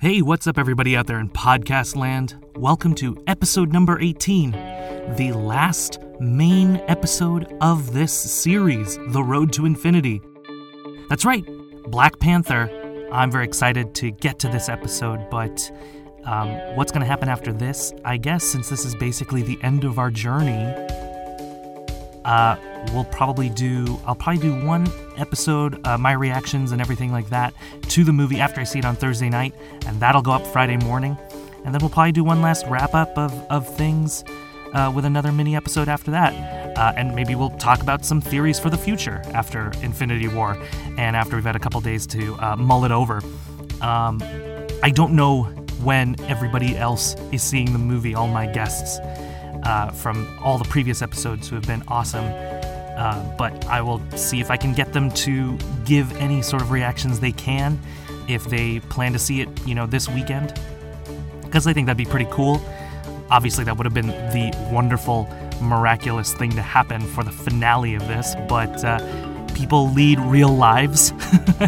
Hey, what's up, everybody out there in podcast land? Welcome to episode number 18, the last main episode of this series, The Road to Infinity. That's right, Black Panther. I'm very excited to get to this episode, but um, what's going to happen after this? I guess since this is basically the end of our journey, uh, we'll probably do i'll probably do one episode uh, my reactions and everything like that to the movie after i see it on thursday night and that'll go up friday morning. And then we'll probably do one last wrap up of, of things uh, with another mini episode after that. Uh, and maybe we'll talk about some theories for the future after infinity war and after we've had a couple days to uh, mull it over. Um, i don't know when everybody else is seeing the movie all my guests uh, from all the previous episodes who have been awesome. Uh, but I will see if I can get them to give any sort of reactions they can if they plan to see it, you know, this weekend. Because I think that'd be pretty cool. Obviously, that would have been the wonderful, miraculous thing to happen for the finale of this, but uh, people lead real lives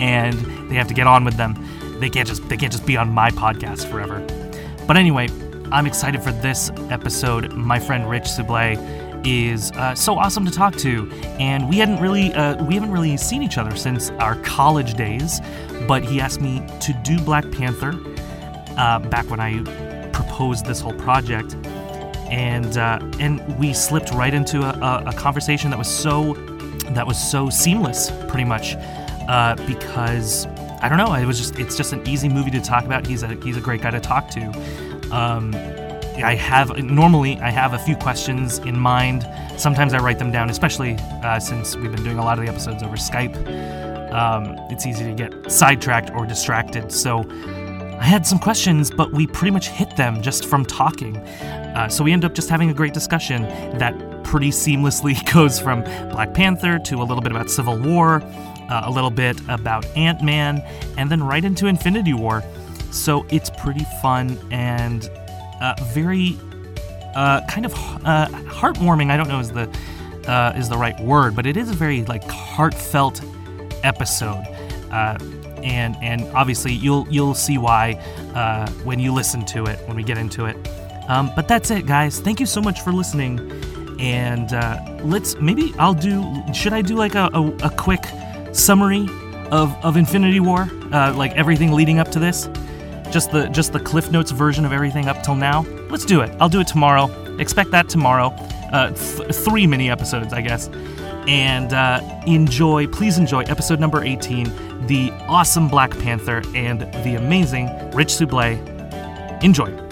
and they have to get on with them. They can't just they can't just be on my podcast forever. But anyway, I'm excited for this episode. My friend Rich Soublé is uh, so awesome to talk to, and we hadn't really uh, we haven't really seen each other since our college days. But he asked me to do Black Panther uh, back when I proposed this whole project, and uh, and we slipped right into a, a, conversation that was so that was so seamless, pretty much, uh, because I don't know. It was just it's just an easy movie to talk about. He's a he's a great guy to talk to. Um, I have normally I have a few questions in mind. Sometimes I write them down, especially uh, since we've been doing a lot of the episodes over Skype. Um, it's easy to get sidetracked or distracted. So I had some questions, but we pretty much hit them just from talking. Uh, so we end up just having a great discussion that pretty seamlessly goes from Black Panther to a little bit about Civil War, uh, a little bit about Ant Man, and then right into Infinity War. So it's pretty fun and uh, very uh, kind of uh, heartwarming. I don't know is the uh, is the right word, but it is a very like heartfelt episode. Uh, and and obviously you'll you'll see why uh, when you listen to it when we get into it. Um, but that's it, guys. Thank you so much for listening. And let's maybe I'll do. Should I do like a, a, a quick summary of, of Infinity War, like everything leading up to this? Just the just the Cliff Notes version of everything up till now. Let's do it. I'll do it tomorrow. Expect that tomorrow. Uh, th- three mini episodes, I guess. And uh, enjoy, please enjoy episode number 18, the awesome Black Panther and the amazing Rich Soublé. Enjoy.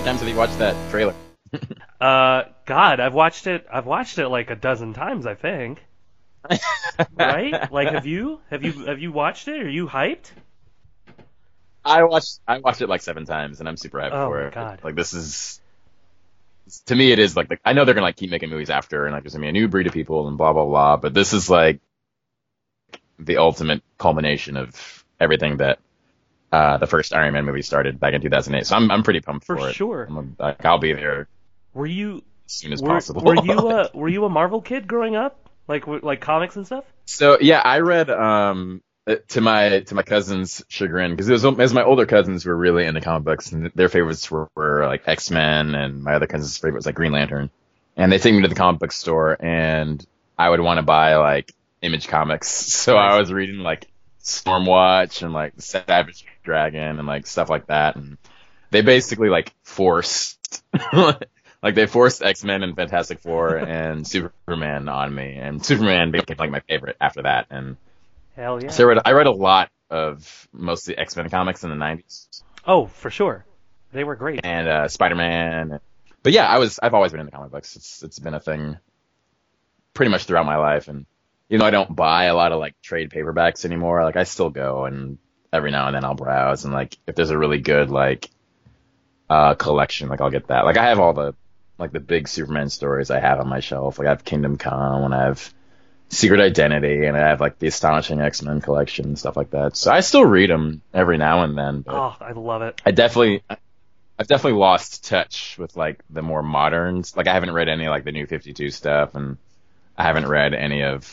Many times have you watched that trailer? uh, God, I've watched it. I've watched it like a dozen times, I think. right? Like, have you? Have you? Have you watched it? Are you hyped? I watched. I watched it like seven times, and I'm super hyped oh for it. God. Like, this is. To me, it is like the, I know they're gonna like keep making movies after, and like there's gonna be a new breed of people, and blah blah blah. But this is like the ultimate culmination of everything that uh, the first Iron Man movie started back in 2008. So I'm I'm pretty pumped for, for it. sure. I'm like, I'll be there. Were you as soon as were, possible? Were you a were you a Marvel kid growing up? Like like comics and stuff? So yeah, I read um uh, to my to my cousin's chagrin because it was as my older cousins were really into comic books and their favorites were, were like X Men and my other cousin's favorite was like Green Lantern, and they take me to the comic book store and I would want to buy like Image Comics, so nice. I was reading like Stormwatch and like Savage Dragon and like stuff like that. And they basically like forced, like they forced X Men and Fantastic Four and Superman on me, and Superman became like my favorite after that. And hell yeah! So I read, I read a lot of mostly X Men comics in the '90s. Oh, for sure, they were great. And uh, Spider Man. But yeah, I was I've always been into comic books. It's it's been a thing pretty much throughout my life, and you know, I don't buy a lot of like trade paperbacks anymore. Like I still go and every now and then I'll browse and like if there's a really good like uh, collection. Like I'll get that. Like I have all the like the big Superman stories I have on my shelf. Like I have Kingdom Come and I have Secret Identity and I have like the Astonishing X Men collection and stuff like that. So I still read them every now and then. But Oh, I love it. I definitely. I've definitely lost touch with like the more moderns. Like I haven't read any like the new 52 stuff and I haven't read any of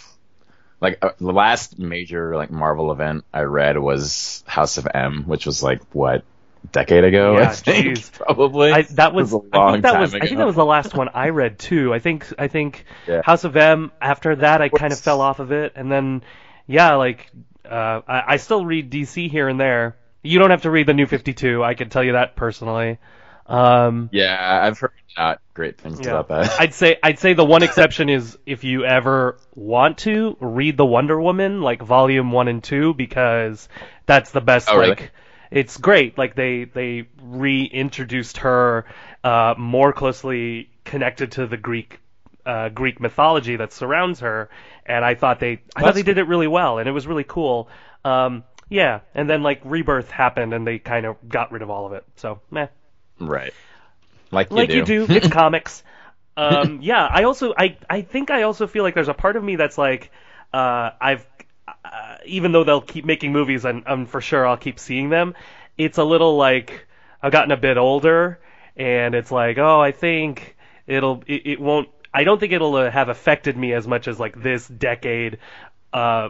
like uh, the last major like Marvel event I read was House of M, which was like what a decade ago, I think probably. I, that was, a I long think that time was I think that was the last one I read too. I think I think Yeah. House of M. After that, I kind of fell off of it, and then yeah, like uh, I, I still read DC here and there. You don't have to read the New Fifty Two. I can tell you that personally. Um, yeah, I've heard not great things Yeah. about that. I'd say I'd say the one exception is if you ever want to read the Wonder Woman like volume 1 and 2 because that's the best Oh, really? like it's great like they they reintroduced her uh, more closely connected to the Greek uh, Greek mythology that surrounds her and I thought they I thought they did it really well and it was really cool. Um, yeah, and then like Rebirth happened and they kind of got rid of all of it. So, meh right. Like you like do. you do. It's comics. Um, yeah, I also I I think I also feel like there's a part of me that's like uh, I've uh, even though they'll keep making movies and, and for sure I'll keep seeing them. It's a little like I've gotten a bit older and it's like oh I think it'll it, it won't I don't think it'll uh, have affected me as much as like this decade uh,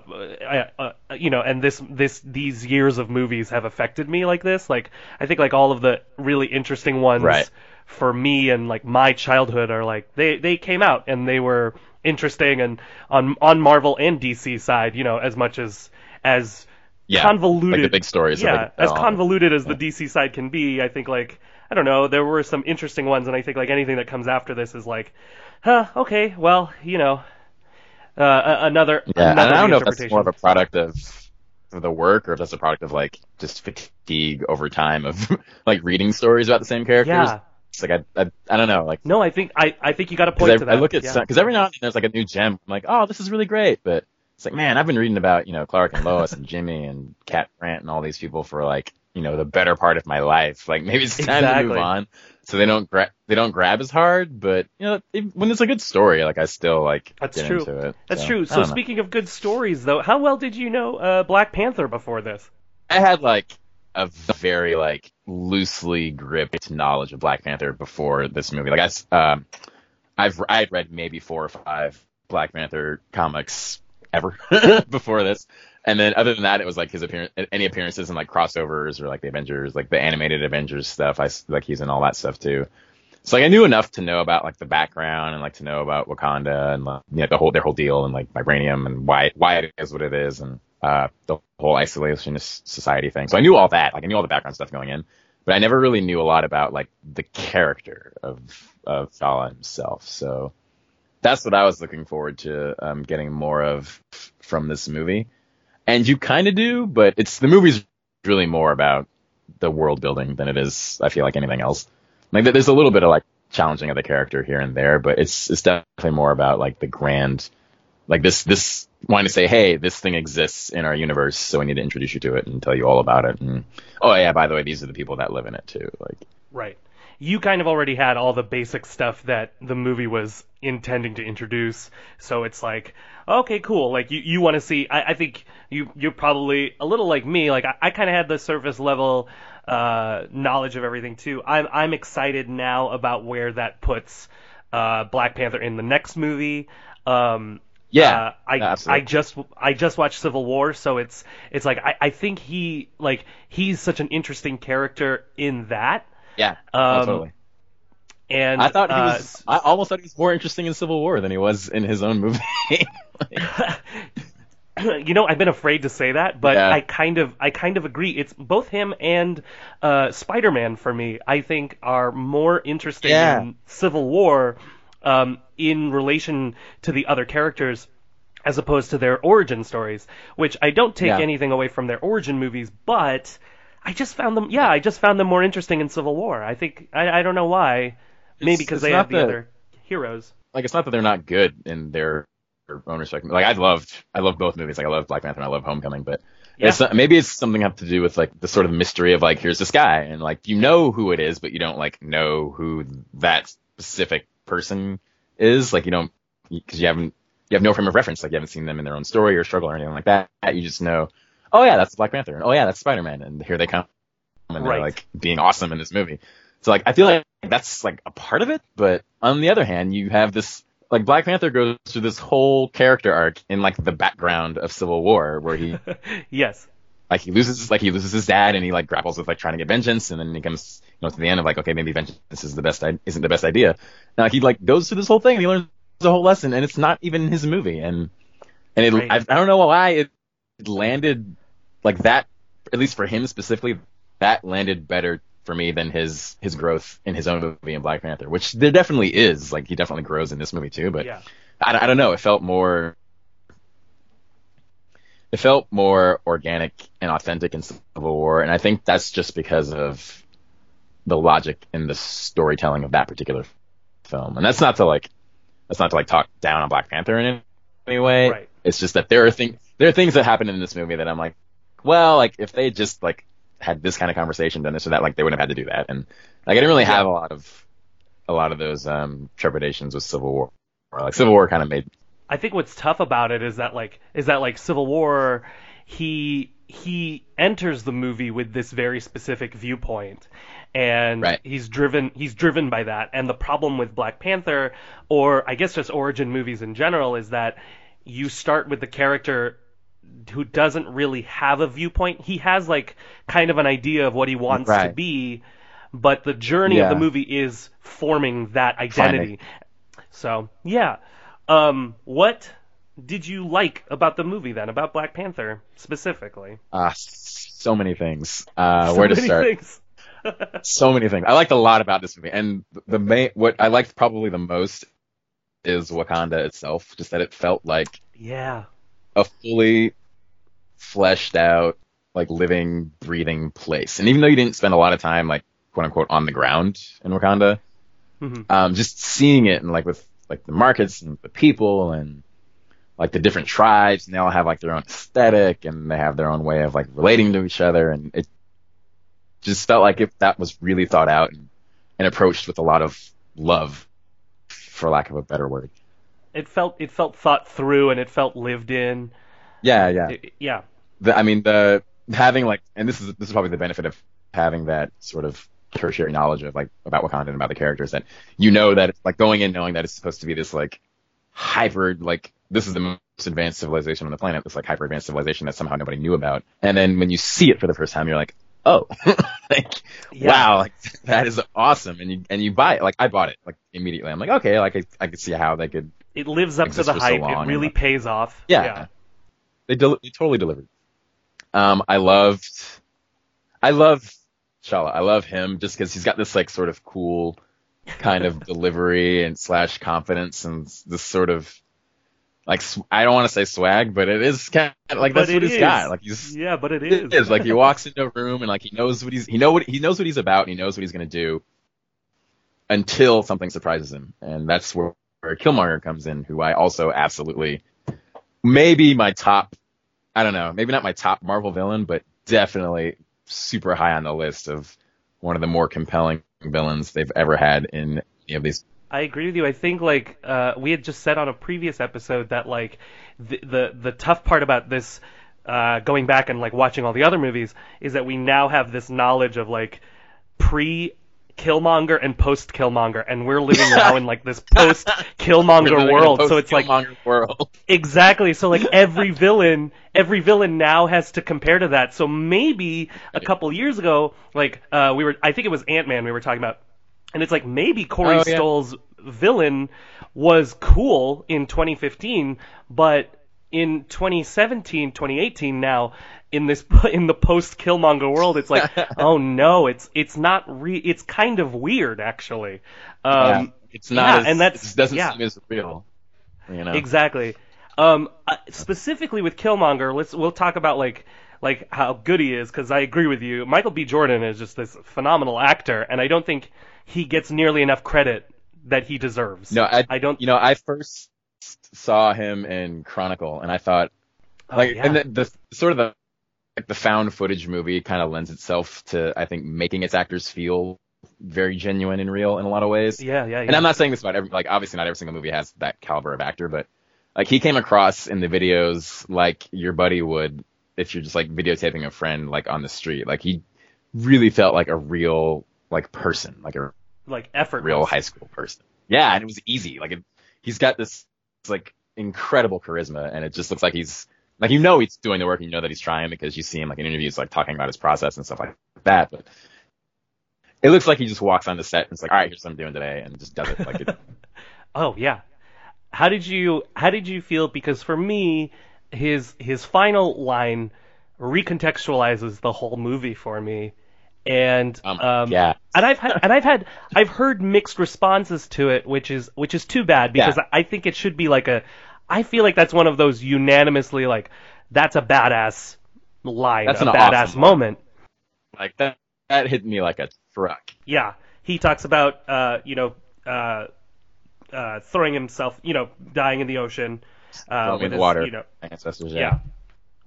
uh, you know, and this, this, these years of movies have affected me like this. Like, I think like all of the really interesting ones Right. for me and like my childhood are like they, they came out and they were interesting and on on Marvel and DC side, you know, as much as as Yeah, convoluted, like the big stories. yeah, like, as convoluted as the DC side can be, I think like I don't know, there were some interesting ones, and I think like anything that comes after this is like, huh, okay, well, you know, uh, another Yeah, and another I don't know if that's more of a product of the work or if that's a product of like just fatigue over time of like reading stories about the same characters. yeah. It's like I, I, I don't know, like No, I think I, I think you got a point I, to that. I look at yeah. because every now and then there's like a new gem. I'm like, oh, this is really great, but it's like, man, I've been reading about you know Clark and Lois and Jimmy and Cat Grant and all these people for like you know the better part of my life. Like maybe it's time to move on. So they don't gra- they don't grab as hard, but you know if, when it's a good story, like I still like That's get true. into it. That's So, true. So don't know. speaking of good stories, though, how well did you know uh, Black Panther before this? I had like a very like loosely gripped knowledge of Black Panther before this movie. Like I, s- um, I've I had read maybe four or five Black Panther comics ever before this, and then other than that, it was like his appearance, any appearances in like crossovers or like the Avengers, like the animated Avengers stuff. I like he's in all that stuff too. So like I knew enough to know about like the background and like to know about Wakanda and like, you know the whole their whole deal and like vibranium and why why it is what it is and uh the whole isolationist society thing. So I knew all that. Like I knew all the background stuff going in, but I never really knew a lot about like the character of of T'Challa himself. So that's what I was looking forward to um, getting more of from this movie. And you kind of do, but it's the movie's really more about the world building than it is. I feel like anything else. Like there's a little bit of like challenging of the character here and there, but it's it's definitely more about like the grand, like this this wanting to say, hey, this thing exists in our universe, so we need to introduce you to it and tell you all about it. And oh yeah, by the way, these are the people that live in it too. Like Right. You kind of already had all the basic stuff that the movie was intending to introduce, so it's like, okay, cool. Like you, you want to see. I, I think you you're probably a little like me. Like I, I kind of had the surface level uh, knowledge of everything too. I'm I'm excited now about where that puts uh, Black Panther in the next movie. Um, yeah, uh, I absolutely. I just I just watched Civil War, so it's it's like I, I think he like he's such an interesting character in that. Yeah, Um, totally. And I thought he uh, was. I almost thought he was more interesting in Civil War than he was in his own movie. you know, I've been afraid to say that, but Yeah. I kind of, I kind of agree. It's both him and uh, Spider-Man for me. I think are more interesting Yeah. in Civil War um, in relation to the other characters, as opposed to their origin stories. Which I don't take Yeah. anything away from their origin movies, but I just found them. Yeah, I just found them more interesting in Civil War. I think I, I don't know why. Maybe because they have the that- other heroes. like it's not that they're not good in their own respect. Like I loved, I love both movies. Like I love Black Panther and I love Homecoming, but Yeah. It's, maybe it's something have to do with like the sort of mystery of like here's this guy and like you know who it is, but you don't like know who that specific person is. Like you don't because you haven't you have no frame of reference. Like you haven't seen them in their own story or struggle or anything like that. You just know, oh yeah, that's Black Panther. And, oh yeah, that's Spider Man. And here they come, and they're like being awesome in this movie. So like I feel like that's like a part of it. But on the other hand, you have this like Black Panther goes through this whole character arc in like the background of Civil War where he yes like he loses like he loses his dad and he like grapples with like trying to get vengeance and then he comes you know to the end of like okay maybe vengeance is the best isn't the best idea now he like goes through this whole thing and he learns the whole lesson and it's not even his movie and and it right. I, I don't know why it landed like that at least for him specifically that landed better for me than his his growth in his own movie in Black Panther, which there definitely is. Like he definitely grows in this movie too, but yeah. I, I don't know. It felt more. It felt more organic and authentic in Civil War, and I think that's just because of the logic and the storytelling of that particular film. And that's not to like, that's not to like talk down on Black Panther in any way. Right. It's just that there are things there are things that happen in this movie that I'm like, well, like if they just like had this kind of conversation, done this or that, like they wouldn't have had to do that. And like I didn't really have a lot of a lot of those um, trepidations with Civil War. Or, like Civil War kind of made. I think what's tough about it is that like is that like Civil War, he he enters the movie with this very specific viewpoint and right. he's driven he's driven by that and the problem with Black Panther or I guess just origin movies in general is that you start with the character who doesn't really have a viewpoint. He has like kind of an idea of what he wants right. to be, but the journey yeah. of the movie is forming that identity. So yeah, um, what did you like about the movie then? About Black Panther specifically? Ah, uh, so many things. Uh, so where to start? so many things. I liked a lot about this movie, and the main what I liked probably the most is Wakanda itself. Just that it felt like yeah a fully fleshed out, like living, breathing place. And even though you didn't spend a lot of time, like quote unquote, on the ground in Wakanda, mm-hmm. um, just seeing it and like with like the markets and the people and like the different tribes, and they all have like their own aesthetic and they have their own way of like relating to each other, and it just felt like if that was really thought out and, and approached with a lot of love, for lack of a better word. It felt it felt thought through and it felt lived in. Yeah, yeah, it, yeah. The, I mean, the having like, and this is this is probably the benefit of having that sort of tertiary knowledge of like about Wakanda and about the characters that you know that it's like going in knowing that it's supposed to be this like hyper like this is the most advanced civilization on the planet, this like hyper advanced civilization that somehow nobody knew about. And then when you see it for the first time, you're like, oh, like yeah. wow, like that is awesome, and you and you buy it. Like I bought it like immediately. I'm like, okay, like I, I could see how they could. It lives up to the hype. So it really pays off. Yeah, yeah. they del- they totally delivered. Um, I loved, I love T'Challa. I love him just because he's got this like sort of cool kind of delivery and slash confidence and this sort of like I don't want to say swag, but it is kind of like that's what he's is. got. Like he's yeah, but it is. It is like he walks into a room and like he knows what he's he know what he knows what he's about and he knows what he's gonna do until something surprises him, and that's where, where Killmonger comes in, who I also absolutely maybe my top. I don't know, maybe not my top Marvel villain, but definitely super high on the list of one of the more compelling villains they've ever had in any of these I agree with you. I think like uh, we had just said on a previous episode that like the the, the tough part about this uh, going back and like watching all the other movies is that we now have this knowledge of like pre Killmonger and post Killmonger, and we're living now in like this post Killmonger world. So it's like world. exactly. So like every villain, every villain now has to compare to that. So maybe a couple years ago, like uh, we were, I think it was Ant Man, we were talking about and it's like maybe Corey oh, yeah. Stoll's villain was cool in 2015, but in 2017, 2018 now in this in the post Killmonger world, it's like, oh no, it's it's not re it's kind of weird actually. Um, yeah, it's not, yeah, as, and that doesn't yeah. seem as real. You know exactly. Um, uh, specifically with Killmonger, let's we'll talk about like like how good he is because I agree with you. Michael B. Jordan is just this phenomenal actor, and I don't think he gets nearly enough credit that he deserves. No, I, I don't. You know, I first saw him in Chronicle, and I thought, oh, like, yeah. and the, the, sort of the the found footage movie kind of lends itself to I think making its actors feel very genuine and real in a lot of ways. Yeah, yeah, yeah. And I'm not saying this about every like obviously not every single movie has that caliber of actor, but like he came across in the videos like your buddy would if you're just like videotaping a friend like on the street. Like he really felt like a real like person, like a like effort real high school person. Yeah, and it was easy. Like it, he's got this like incredible charisma, and it just looks like he's like you know he's doing the work, and you know that he's trying because you see him like in interviews like talking about his process and stuff like that. But it looks like he just walks on the set and it's like, all right, here's what I'm doing today, and just does it. Like it. oh yeah. How did you how did you feel? Because for me, his his final line recontextualizes the whole movie for me. And Um, um, yeah. and I've had and I've had I've heard mixed responses to it, which is which is too bad because Yeah. I think it should be like a I feel like that's one of those unanimously like that's a badass line, That's a badass awesome moment. Like that that hit me like a truck. Yeah, he talks about uh, you know uh, uh, throwing himself, you know, dying in the ocean uh, with his, water. you know, Ancestors. yeah. Yeah.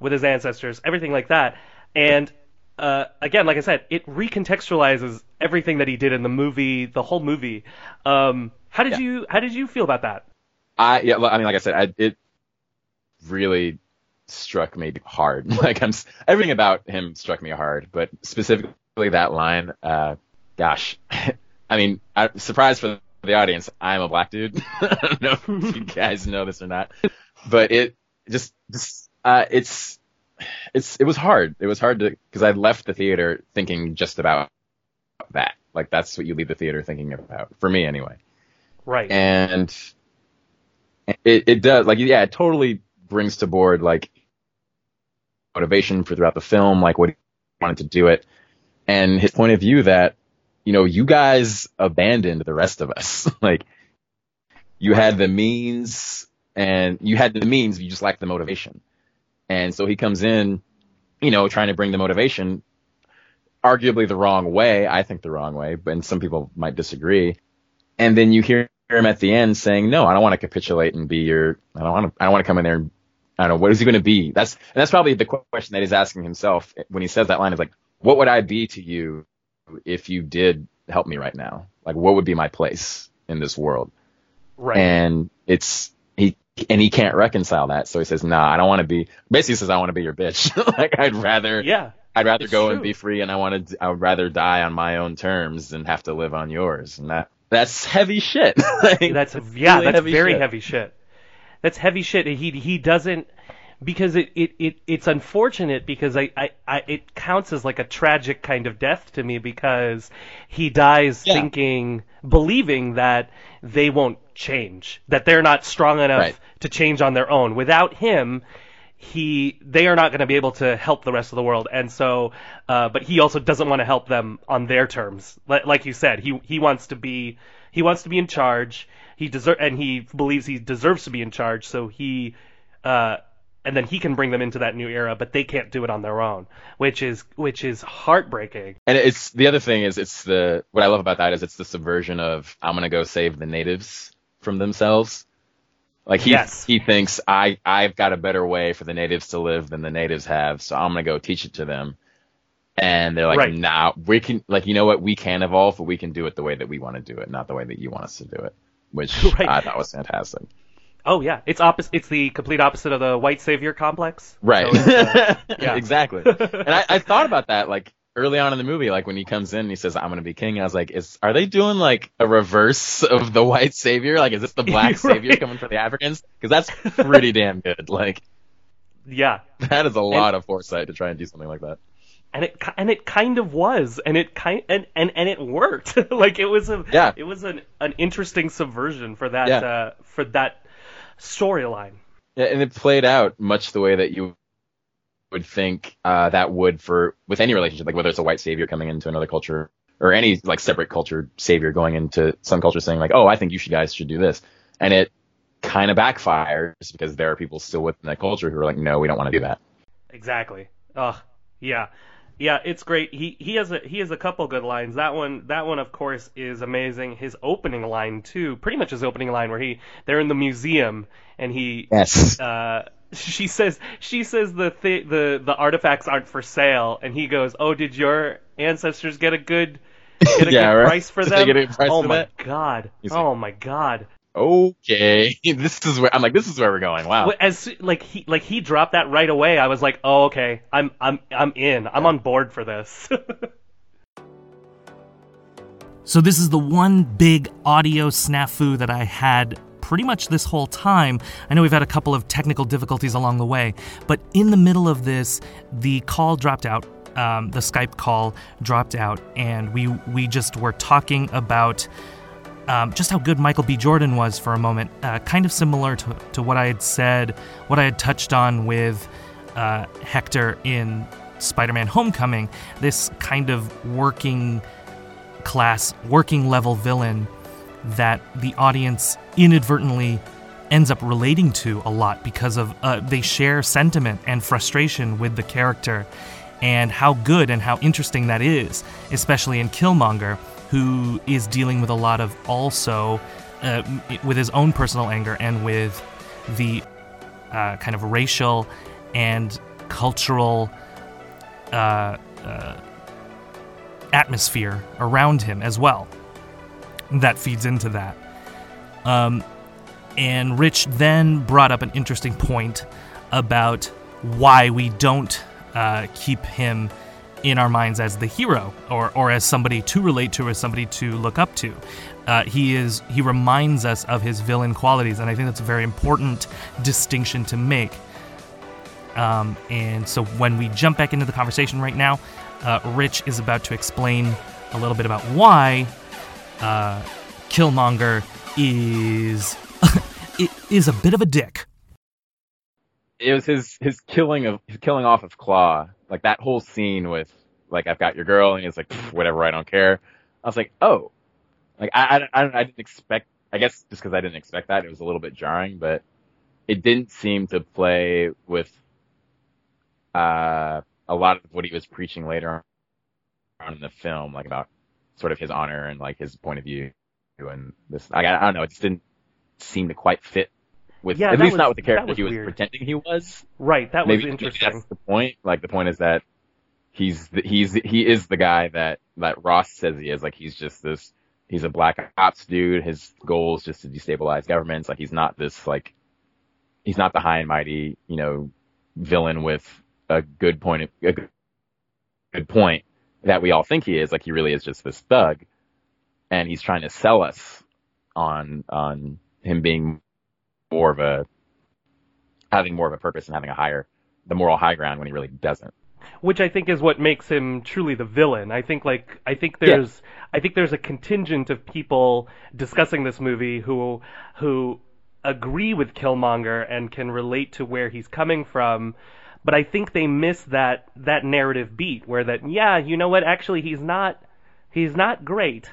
with his ancestors, everything like that. And uh, again, like I said, it recontextualizes everything that he did in the movie, the whole movie. Um, how did Yeah. you how did you feel about that? I yeah. I mean, like I said, I, it really struck me hard. like I'm everything about him struck me hard, but specifically that line. Uh, gosh, I mean, I, surprise for the audience. I'm a black dude. I don't know if you guys know this or not, but it just just uh, it's it's it was hard. It was hard to because I left the theater thinking just about that. Like that's what you leave the theater thinking about. For me, anyway Right. and it, it does. Like yeah it totally brings to board like motivation for throughout the film like what he wanted to do it. And his point of view that you know you guys abandoned the rest of us. Like you had the means and you had the means you just lacked the motivation. And so he comes in you know trying to bring the motivation arguably the wrong way. I think the wrong way but and some people might disagree. And then you hear him at the end saying, "No, I don't want to capitulate and be your. I don't want to. I don't want to come in there and I don't know what is he going to be." That's and that's probably the question that he's asking himself when he says that line. Is like, "What would I be to you if you did help me right now? Like, what would be my place in this world?" right. And it's he and he can't reconcile that, so he says, "Nah, I don't want to be." Basically, he says, "I want to be your bitch. like, I'd rather." yeah. I'd rather go true. and be free, and I wanted. To, I would rather die on my own terms than have to live on yours, and that that's heavy shit. Like, That's yeah, really that's heavy very shit. heavy shit. That's heavy shit. He he doesn't because it, it, it it's unfortunate because I, I, I it counts as like a tragic kind of death to me because he dies Yeah. thinking believing that they won't change that they're not strong enough Right. to change on their own without him he they are not going to be able to help the rest of the world. And so uh, but he also doesn't want to help them on their terms. Like, like you said he he wants to be he wants to be in charge. He deserve and he believes he deserves to be in charge. So he uh and then he can bring them into that new era but they can't do it on their own which is which is heartbreaking. And it's the other thing is it's the what I love about that is it's the subversion of I'm gonna go save the natives from themselves. Like he Yes. he thinks I I've got a better way for the natives to live than the natives have, so I'm gonna go teach it to them. And they're like, Right. nah, we can like you know what, we can evolve, but we can do it the way that we want to do it, not the way that you want us to do it. Which Right. I thought was fantastic. oh yeah it's opposite it's the complete opposite of the white savior complex Right. So uh, yeah. exactly. And I, I thought about that like early on in the movie, like when he comes in and he says, I'm gonna be king, I was like, is are they doing like a reverse of the white savior? Like is this the black savior coming for the Africans? Because that's pretty damn good. Like yeah that is a lot of foresight to try and do something like that. and it and it kind of was and it kind and and, and it worked like it was a Yeah. it was an an interesting subversion for that Yeah. uh for that storyline Yeah, and it played out much the way that you would think uh, that would for with any relationship, like whether it's a white savior coming into another culture or any like separate culture savior going into some culture saying like, oh, I think you should guys should do this, and it kind of backfires because there are people still within that culture who are like, no, we don't want to do that. Exactly. Ugh. Yeah. Yeah, it's great. He he has a he has a couple good lines. That one that one of course is amazing. His opening line too, pretty much his opening line where he they're in the museum and he Yes. uh she says she says the th- the the artifacts aren't for sale, and he goes, "Oh, did your ancestors get a good get a Yeah, good right. price for Did them?" they get a price oh for my that? god! He's oh my god! Okay, this is where I'm like, this is where we're going. Wow. As like he like he dropped that right away, I was like, "Oh, okay, I'm I'm I'm in. I'm on board for this." So, this is the one big audio snafu that I had pretty much this whole time. I know we've had a couple of technical difficulties along the way, but in the middle of this, the call dropped out. Um, the Skype call dropped out, and we we just were talking about um, just how good Michael B. Jordan was for a moment, uh, kind of similar to, to what I had said, what I had touched on with uh, Hector in Spider Man Homecoming, this kind of working class, working level villain that the audience inadvertently ends up relating to a lot because of uh, they share sentiment and frustration with the character and how good and how interesting that is, especially in Killmonger, who is dealing with a lot of also uh, with his own personal anger and with the uh, kind of racial and cultural uh, uh, atmosphere around him as well. That feeds into that. Um, and Rich then brought up an interesting point about why we don't uh, keep him in our minds as the hero or, or as somebody to relate to or somebody to look up to. Uh, he is he reminds us of his villain qualities, and I think that's a very important distinction to make. Um, and so when we jump back into the conversation right now, uh, Rich is about to explain a little bit about why uh, Killmonger is is a bit of a dick. it was his his killing of his killing off of Klaue, like that whole scene with like I've got your girl, and he's like whatever, I don't care. I was like, oh, like I I, I, I didn't expect. I guess just because I didn't expect that, it was a little bit jarring, but it didn't seem to play with uh a lot of what he was preaching later on in the film, like about sort of his honor and like his point of view and this. I, I don't know, it just didn't seem to quite fit with Yeah, at least was- not with the character was he was weird. pretending he was right, that was maybe, maybe interesting. that's the point. Like the point is that he's the, he's he is the guy that that Ross says he is. Like he's just this. He's a black ops dude. His goal is just to destabilize governments. Like he's not this like he's not the high and mighty you know villain with a good point of a good point that we all think he is. Like he really is just this thug, and he's trying to sell us on on him being more of a having more of a purpose and having a higher the moral high ground when he really doesn't. which I think is what makes him truly the villain. I think like I think there's I think there's a contingent of people discussing this movie who who agree with Killmonger and can relate to where he's coming from, but I think they miss that that narrative beat where that yeah, you know what, actually he's not he's not great.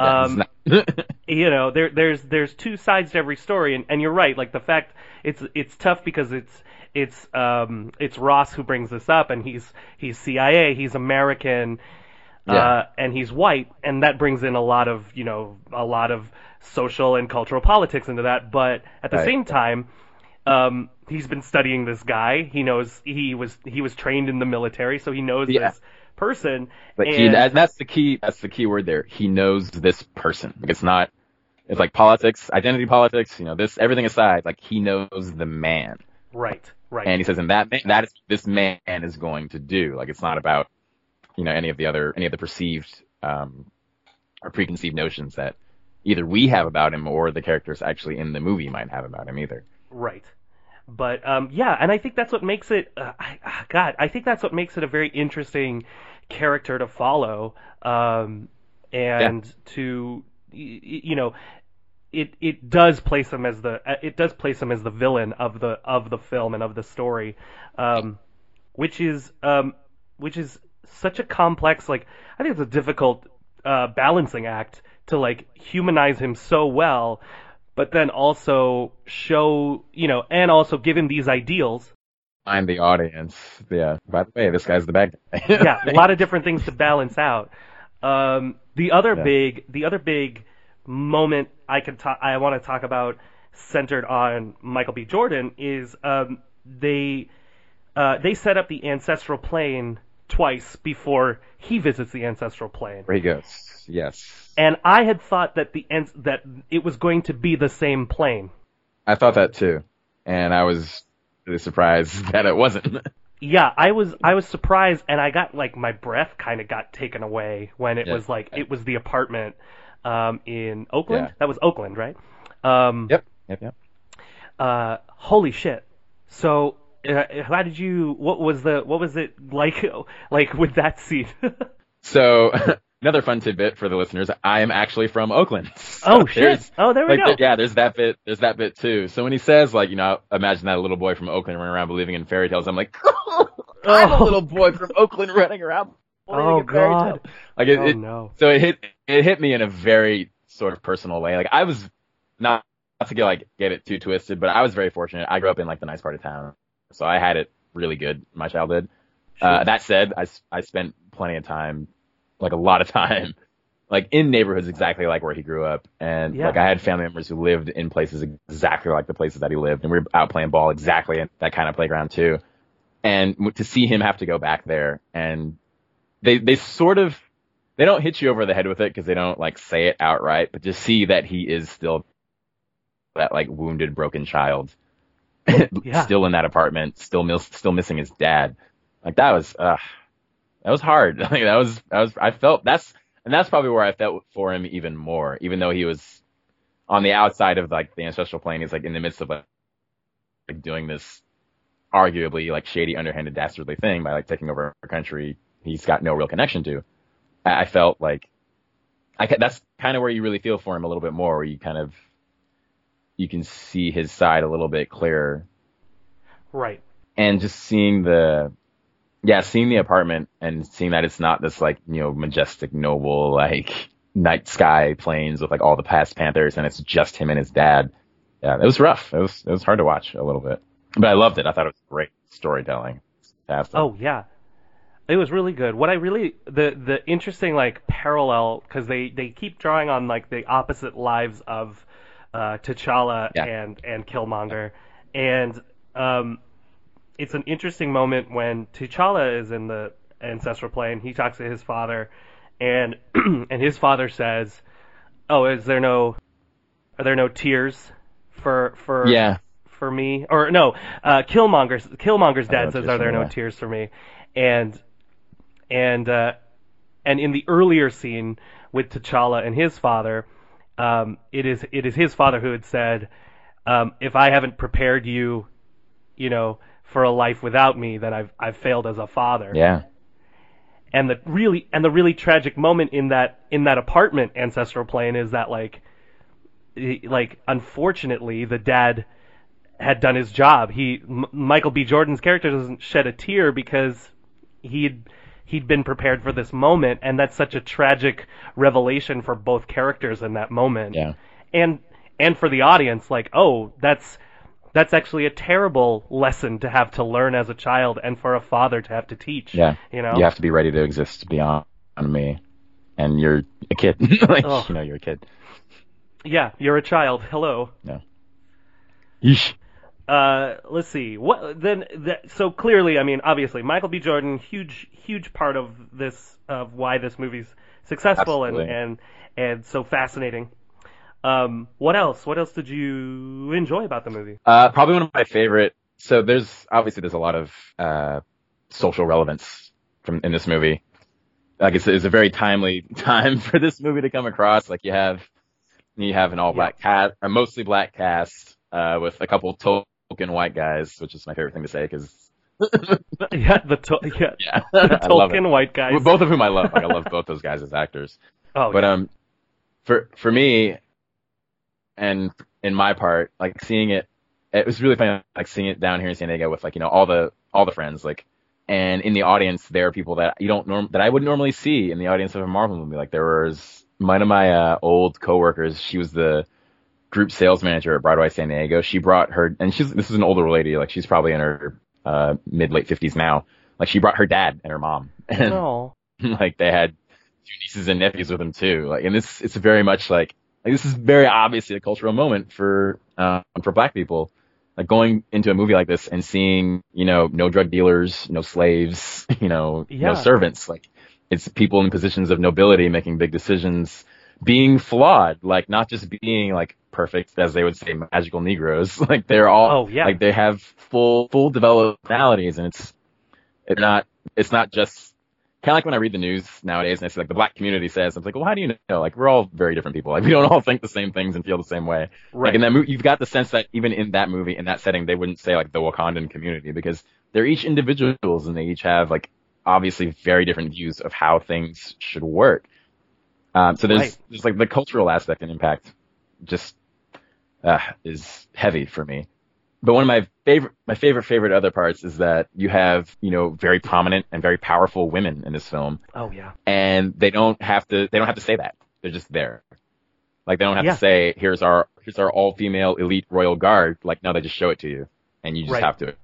Yeah, Um, you know there there's there's two sides to every story. And, and you're right. Like the fact it's it's tough because it's it's um it's Ross who brings this up and he's he's CIA he's American uh and he's white. And that brings in a lot of you know a lot of social and cultural politics into that. But at the Right. same time um he's been studying this guy he knows he was he was trained in the military so he knows Yeah. this person but he and- that's the key that's the key word there. He knows this person. Like it's not it's like politics, identity politics, you know, this everything aside, like he knows the man. right right And he says, and that man, that is this man is going to do. Like it's not about, you know, any of the other any of the perceived um or preconceived notions that either we have about him or the characters actually in the movie might have about him either. Right. But um, yeah, and I think that's what makes it. Uh, I, ah, God, I think that's what makes it a very interesting character to follow, um, and to y- y- you know, it it does place him as the uh, it does place him as the villain of the of the film and of the story, um, which is um, which is such a complex like I think it's a difficult uh, balancing act to like humanize him so well, but then also show you know and also give him these ideals. Find the audience. Yeah. By the way, this guy's the bad guy. yeah, a lot of different things to balance out. Um, the other Yeah. big, the other big moment I could talk, I want to talk about centered on Michael B. Jordan is um, they uh, they set up the ancestral plane twice before he visits the ancestral plane. Where he goes, yes. And I had thought that the that it was going to be the same plane. I thought that too, and I was really surprised that it wasn't. Yeah, I was I was surprised, and I got like my breath kind of got taken away when it Yeah. was like it was the apartment um, in Oakland. Yeah. That was Oakland, right? Um, Yep, yep, yep. uh, holy shit. So, uh, how did you? What was the? What was it like? Like with that scene? So another fun tidbit for the listeners: I am actually from Oakland. So oh shit! Oh, there we Like, go. yeah, there's that bit. There's that bit too. So when he says, like, you know, imagine that little boy from Oakland running around believing in fairy tales, I'm like, I'm a Oh. little boy from Oakland running around. believing Oh in fairy god. tales. Like it, oh it, no. so it hit it hit me in a very sort of personal way. Like I was not not to get like get it too twisted, but I was very fortunate. I grew up in like the nice part of town, so I had it really good in my childhood. Uh, that said, I I spent plenty of time, like a lot of time, like in neighborhoods exactly like where he grew up, and Yeah. like I had family members who lived in places exactly like the places that he lived, and we were out playing ball exactly at that kind of playground too. And to see him have to go back there, and they they sort of they don't hit you over the head with it because they don't like say it outright, but just see that he is still that like wounded, broken child, Yeah. still in that apartment, still miss, still missing his dad. Like that was, uh, that was hard. Like that was, that was, I felt that's, and that's probably where I felt for him even more, even though he was on the outside of like the ancestral plane. He's like in the midst of like, like doing this arguably like shady, underhanded, dastardly thing by like taking over a country he's got no real connection to. I, I felt like I that's kind of where you really feel for him a little bit more, where you kind of you can see his side a little bit clearer, Right. and just seeing the yeah, seeing the apartment and seeing that it's not this like you know majestic, noble like night sky planes with like all the past Panthers, and it's just him and his dad. Yeah, it was rough. It was it was hard to watch a little bit, but I loved it. I thought it was great storytelling. Fantastic. Oh yeah, it was really good. What I really the the interesting like parallel because they they keep drawing on like the opposite lives of uh, T'Challa Yeah. and and Killmonger, and um, it's an interesting moment when T'Challa is in the ancestral plane. He talks to his father, and and his father says, "Oh, is there no are there no tears for for yeah, for me, or no, uh, Killmonger's Killmonger's dad says, "Are there no me." tears for me?" And and uh, and in the earlier scene with T'Challa and his father, um, it is it is his father who had said, um, "If I haven't prepared you, you know, for a life without me, that I've I've failed as a father." yeah, and the really and the really tragic moment in that in that apartment ancestral plane is that like like unfortunately the dad had done his job he M- michael b jordan's character doesn't shed a tear because he'd he'd been prepared for this moment and that's such a tragic revelation for both characters in that moment yeah. and and for the audience like oh that's that's actually a terrible lesson to have to learn as a child and for a father to have to teach Yeah. you know You have to be ready to exist beyond me. And you're a kid. like, Ugh. you know, you're a kid. Yeah, you're a child. Hello. Yeesh. Uh, let's see. What then? That, so clearly, I mean, obviously, Michael B. Jordan, huge, huge part of this of why this movie's successful and and and so fascinating. Um, what else? What else did you enjoy about the movie? Uh, probably one of my favorite. So there's, obviously there's a lot of, uh, social relevance from, in this movie. Like it's, it's a very timely time for this movie to come across. Like you have, you have an all black cast, a mostly black cast, uh, with a couple token white guys, which is my favorite thing to say because, yeah, the to- yeah, yeah, the. token white guys. Both of whom I love. Like I love both those guys as actors. oh, But yeah. um, for for me, and in my part, like seeing it, it was really fun. Like seeing it down here in San Diego with like you know all the all the friends, like, and in the audience there are people that you don't norm that I would normally see in the audience of a Marvel movie. Like there was one of my uh, old coworkers. She was the group sales manager at Broadway San Diego. She brought her, and she's this is an older lady. Like she's probably in her uh, mid late fifties now. Like she brought her dad and her mom, and no. like they had two nieces and nephews with them too. Like, and this it's very much like, like this is very obviously a cultural moment for um, for black people. like going into a movie like this and seeing, you know, no drug dealers, no slaves, you know, Yeah. no servants. Like it's people in positions of nobility making big decisions, being flawed, like not just being like perfect, as they would say, magical Negroes. Like they're all, Oh, yeah. like they have full, full developed personalities and it's, it's not, it's not just kind of like when I read the news nowadays and I see like the black community says, I'm like, well, how do you know? Like we're all very different people. Like we don't all think the same things and feel the same way. Right. Like in that movie, you've got the sense that even in that movie, in that setting, they wouldn't say like the Wakandan community because they're each individuals and they each have like obviously very different views of how things should work. Um, so there's Right. there's like the cultural aspect and impact just uh, is heavy for me. But one of my favorite my favorite favorite other parts is that you have you know very prominent and very powerful women in this film. Oh yeah. and they don't have to they don't have to say that. They're just there. Like they don't have Yeah. to say here's our here's our all female elite royal guard. Like no they just show it to you. And you just Right. have to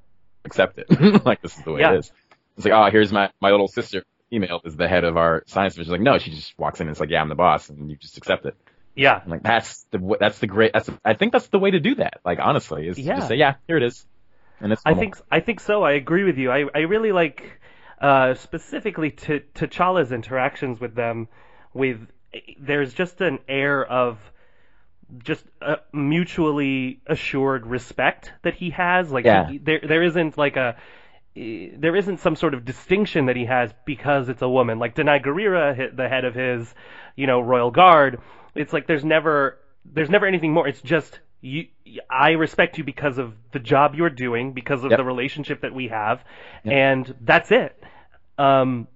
accept it. Like this is the way Yeah. it is. It's like oh here's my my little sister female is the head of our science division like no she just walks in and it's like yeah i'm the boss and you just accept it Yeah. and like that's the that's the great that's i think that's the way to do that like honestly is Yeah. just say yeah here it is and it's I think I think so. I agree with you. I I really like uh, specifically to T'Challa's interactions with them. With there's just an air of just a mutually assured respect that he has. Like Yeah. he, there there isn't like a eh, there isn't some sort of distinction that he has because it's a woman. Like Danai Gurira, the head of his, you know, royal guard. It's like there's never there's never anything more. It's just you. I respect you because of the job you're doing, because of Yep. the relationship that we have, and that's it. Um,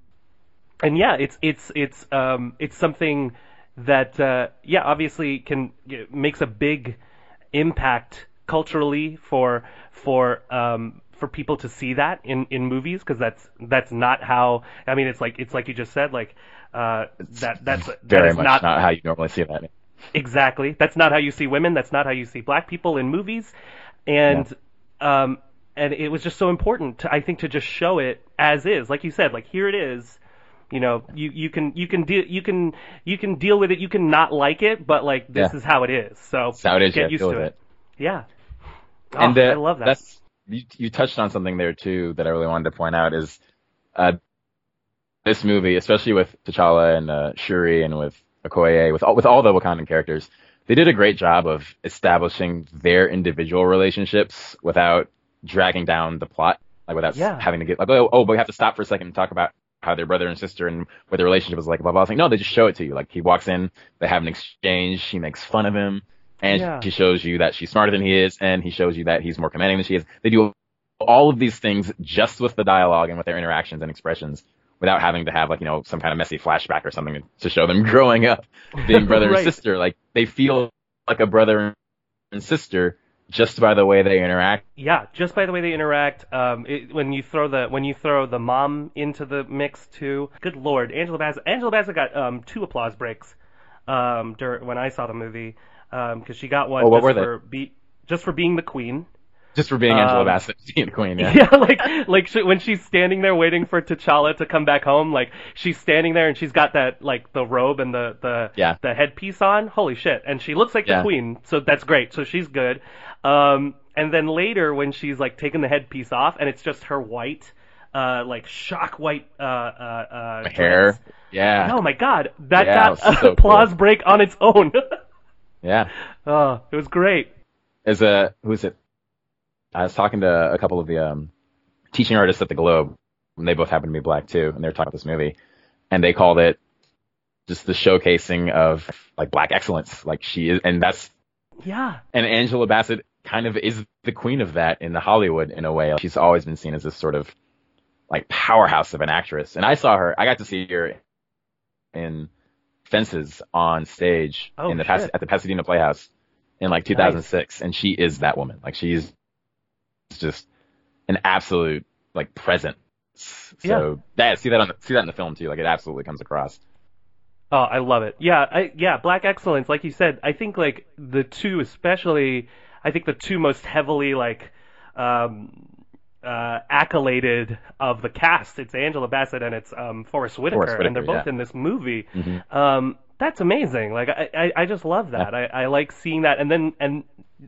and yeah, it's it's it's um it's something that uh, yeah obviously can makes a big impact culturally for for um for people to see that in in movies because that's that's not how I mean it's like it's like you just said like uh that that's very is much not, not how you normally see that. Exactly. That's not how you see women. That's not how you see black people in movies. And um and it was just so important to I think to just show it as is. Like you said like here it is. You know you you can you can deal you can you can deal with it. You can not like it but like this Yeah. is how it is. So how it is. get yeah, used to it. it. yeah. Oh, and uh, I love that. That's you, you touched on something there too that I really wanted to point out is uh, this movie, especially with T'Challa and uh, Shuri and with Okoye, with all with all the Wakandan characters, they did a great job of establishing their individual relationships without dragging down the plot, like without Yeah. having to get like oh, oh, but we have to stop for a second and talk about how they're brother and sister and what their relationship was like. Blah blah. blah. Like, no, they just show it to you. Like he walks in, they have an exchange. She makes fun of him, and Yeah. she shows you that she's smarter than he is, and he shows you that he's more commanding than she is. They do all of these things just with the dialogue and with their interactions and expressions without having to have like you know some kind of messy flashback or something to show them growing up being brother Right. and sister like they feel like a brother and sister just by the way they interact yeah, just by the way they interact, um, it, when you throw the when you throw the mom into the mix too. Good lord, Angela Bassett. Angela Bassett got um, two applause breaks um, dur- when I saw the movie because she got one Oh, what just were they? for be- just for being the queen. just for being Angela Um, Bassett being the queen yeah. Yeah, like like she, when she's standing there waiting for T'Challa to come back home, like she's standing there and she's got that like the robe and the the Yeah. the headpiece on. Holy shit! And she looks like Yeah. the queen, so that's great. So she's good. Um, and then later when she's like taking the headpiece off and it's just her white, uh, like shock white uh uh, uh hair yeah Oh my god, that Yeah, got it was a so applause cool. break on its own. yeah oh, it was great. as a who is it I was talking to a couple of the um teaching artists at the Globe and they both happen to be black too and they were talking about this movie and they called it just the showcasing of like black excellence like she is and that's Yeah. and Angela Bassett kind of is the queen of that in the Hollywood in a way. Like, She's always been seen as this sort of like powerhouse of an actress. And I saw her, I got to see her in Fences on stage Oh, in the Pas- at the Pasadena Playhouse in like 2006, and she is that woman. Like she's just an absolute like presence. So that see that on the, see that in the film too. Like it absolutely comes across. Oh, I love it. Yeah, I, yeah, Black Excellence, like you said, I think like the two especially, I think the two most heavily like um uh accoladed of the cast, it's Angela Bassett and it's um Forrest Whitaker, Forrest and they're both yeah. in this movie. Mhm. Um that's amazing. Like I, I, I just love that. I, I like seeing that and then and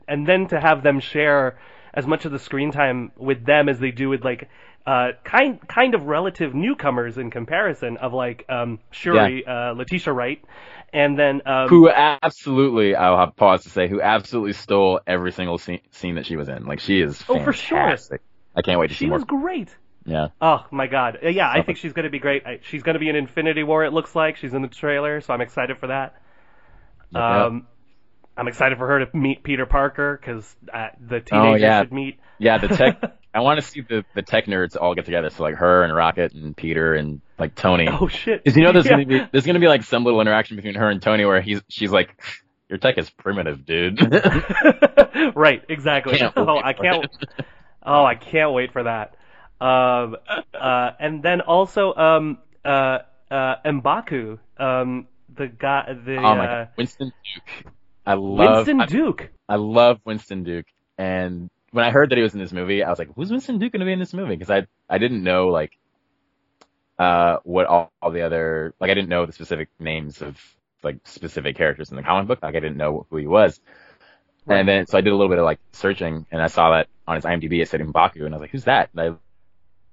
and then to have them share as much of the screen time with them as they do with like uh, kind kind of relative newcomers in comparison of like um, Shuri, yeah. uh, Letitia Wright, and then um, who absolutely I'll have pause to say who absolutely stole every single scene, scene that she was in. Like she is fantastic. oh for sure. I can't wait to she see more. She was great. Yeah. Oh my god. Yeah, I think she's going to be great. She's going to be in Infinity War. It looks like she's in the trailer, so I'm excited for that. Um, I'm excited for her to meet Peter Parker because uh, the teenagers oh, yeah. should meet. Yeah, the tech. I want to see the the tech nerds all get together. So like her and Rocket and Peter and like Tony. Oh shit! Because you know there's yeah. gonna be there's gonna be like some little interaction between her and Tony where he's she's like, your tech is primitive, dude. right. Exactly. Can't oh, I can't. Oh, I can't wait for that. Um, uh, and then also um, uh, uh, Mbaku, um, the guy, the oh my uh, God. Winston Duke. I love Winston Duke. I, I love Winston Duke, and when I heard that he was in this movie, I was like, "Who's Winston Duke going to be in this movie?" Because I I didn't know like uh what all, all the other like I didn't know the specific names of like specific characters in the comic book. Like I didn't know who he was. Right. And then so I did a little bit of like searching, and I saw that on his IMDb it said Mbaku, and I was like, "Who's that?" And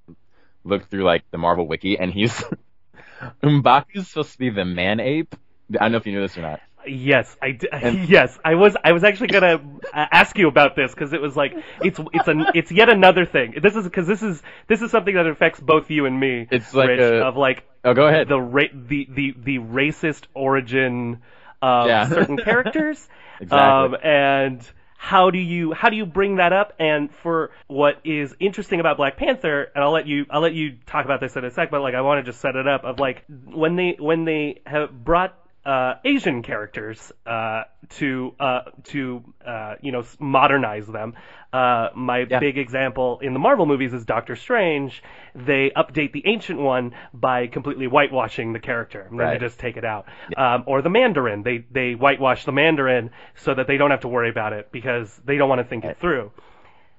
I looked through like the Marvel wiki, and he's Mbaku's supposed to be the man ape. I don't know if you knew this or not. Yes, I d- and, yes, I was I was actually gonna ask you about this because it was like it's it's an it's yet another thing. This is because this is this is something that affects both you and me. It's like Rich, a, of like oh go ahead the ra- the the the racist origin of yeah. certain characters. exactly. Um, and how do you how do you bring that up? And for what is interesting about Black Panther, and I'll let you I'll let you talk about this in a sec, but like I want to just set it up of like when they when they have brought uh, Asian characters uh, to uh, to uh, you know modernize them. Uh, my yeah. big example in the Marvel movies is Doctor Strange. They update the ancient one by completely whitewashing the character, and right. they just take it out. Yeah. Um, or the Mandarin, they they whitewash the Mandarin so that they don't have to worry about it because they don't want to think it through.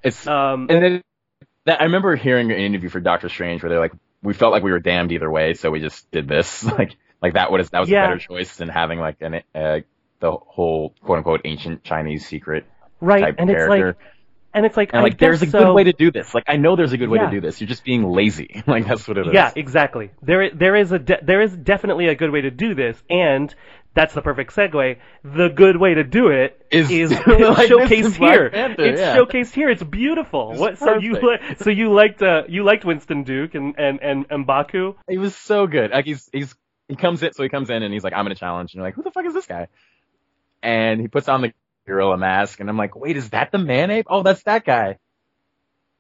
It's um, and then that, I remember hearing an interview for Doctor Strange where they're like, we felt like we were damned either way, so we just did this. like like that was that was yeah. a better choice than having like an uh, the whole quote unquote ancient Chinese secret right, type and character. it's like. And it's like, and like, there's a so. good way to do this. Like, I know there's a good way yeah. to do this. You're just being lazy. like, that's what it is. Yeah, exactly. There, there is a, de- there is definitely a good way to do this, and that's the perfect segue. The good way to do it is, is like, showcased here. Panther, it's yeah. showcased here. It's beautiful. It's what? So you li- so you liked uh, you liked Winston Duke and and and, and Mbaku? He was so good. Like he's he's he comes in, so he comes in and he's like, I'm gonna challenge. And you're like, who the fuck is this guy? And he puts on the gorilla mask, and I'm like, wait, is that the man ape? Oh, that's that guy.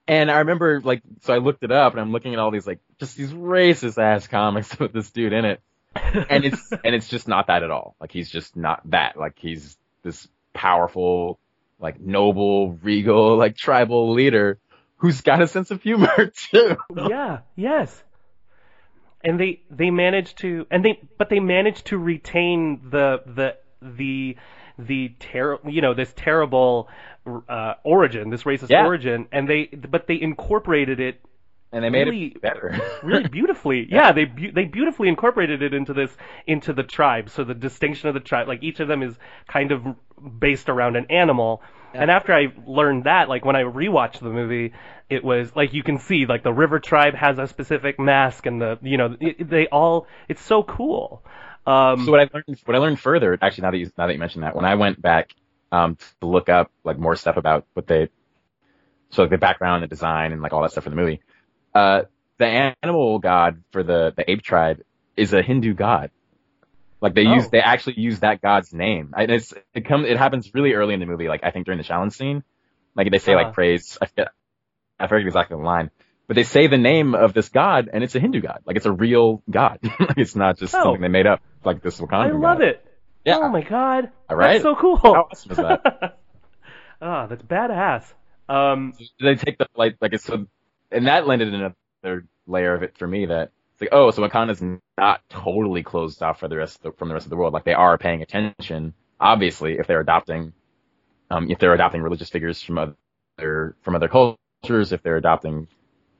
And I remember, like, so I looked it up, and I'm looking at all these, like, just these racist ass comics with this dude in it. and it's, and it's just not that at all. Like, he's just not that. Like, he's this powerful, like, noble, regal, like, tribal leader who's got a sense of humor, too. Yeah, yes and they they managed to and they but they managed to retain the the the the ter- you know this terrible uh, origin, this racist yeah. origin, and they but they incorporated it and they made really, it better, really beautifully. Yeah, yeah they bu- they beautifully incorporated it into this into the tribe. So the distinction of the tribe, like each of them is kind of based around an animal. Yeah. And after I learned that, like when I rewatched the movie, it was like you can see like the river tribe has a specific mask and the you know it, they all it's so cool um, so what i learned what i learned further actually now that you now that you mentioned that when i went back um, to look up like more stuff about what they so like the background the design and like all that stuff for the movie uh, the animal god for the the ape tribe is a hindu god like they oh. use they actually use that god's name and it's it comes it happens really early in the movie like i think during the challenge scene like they say uh-huh. like praise I forget I forget exactly the line, but they say the name of this god, and it's a Hindu god. Like it's a real god. Like it's not just oh. something they made up, like this Wakanda. I love god. it. Yeah. Oh my god. All right. That's so cool. How awesome is that? Ah, oh, that's badass. Um, so they take the like like it's so, and that landed in another layer of it for me that like oh so Wakanda's not totally closed off for the rest the, from the rest of the world. Like they are paying attention, obviously, if they're adopting, um, if they're adopting religious figures from other from other cultures cultures, if they're adopting,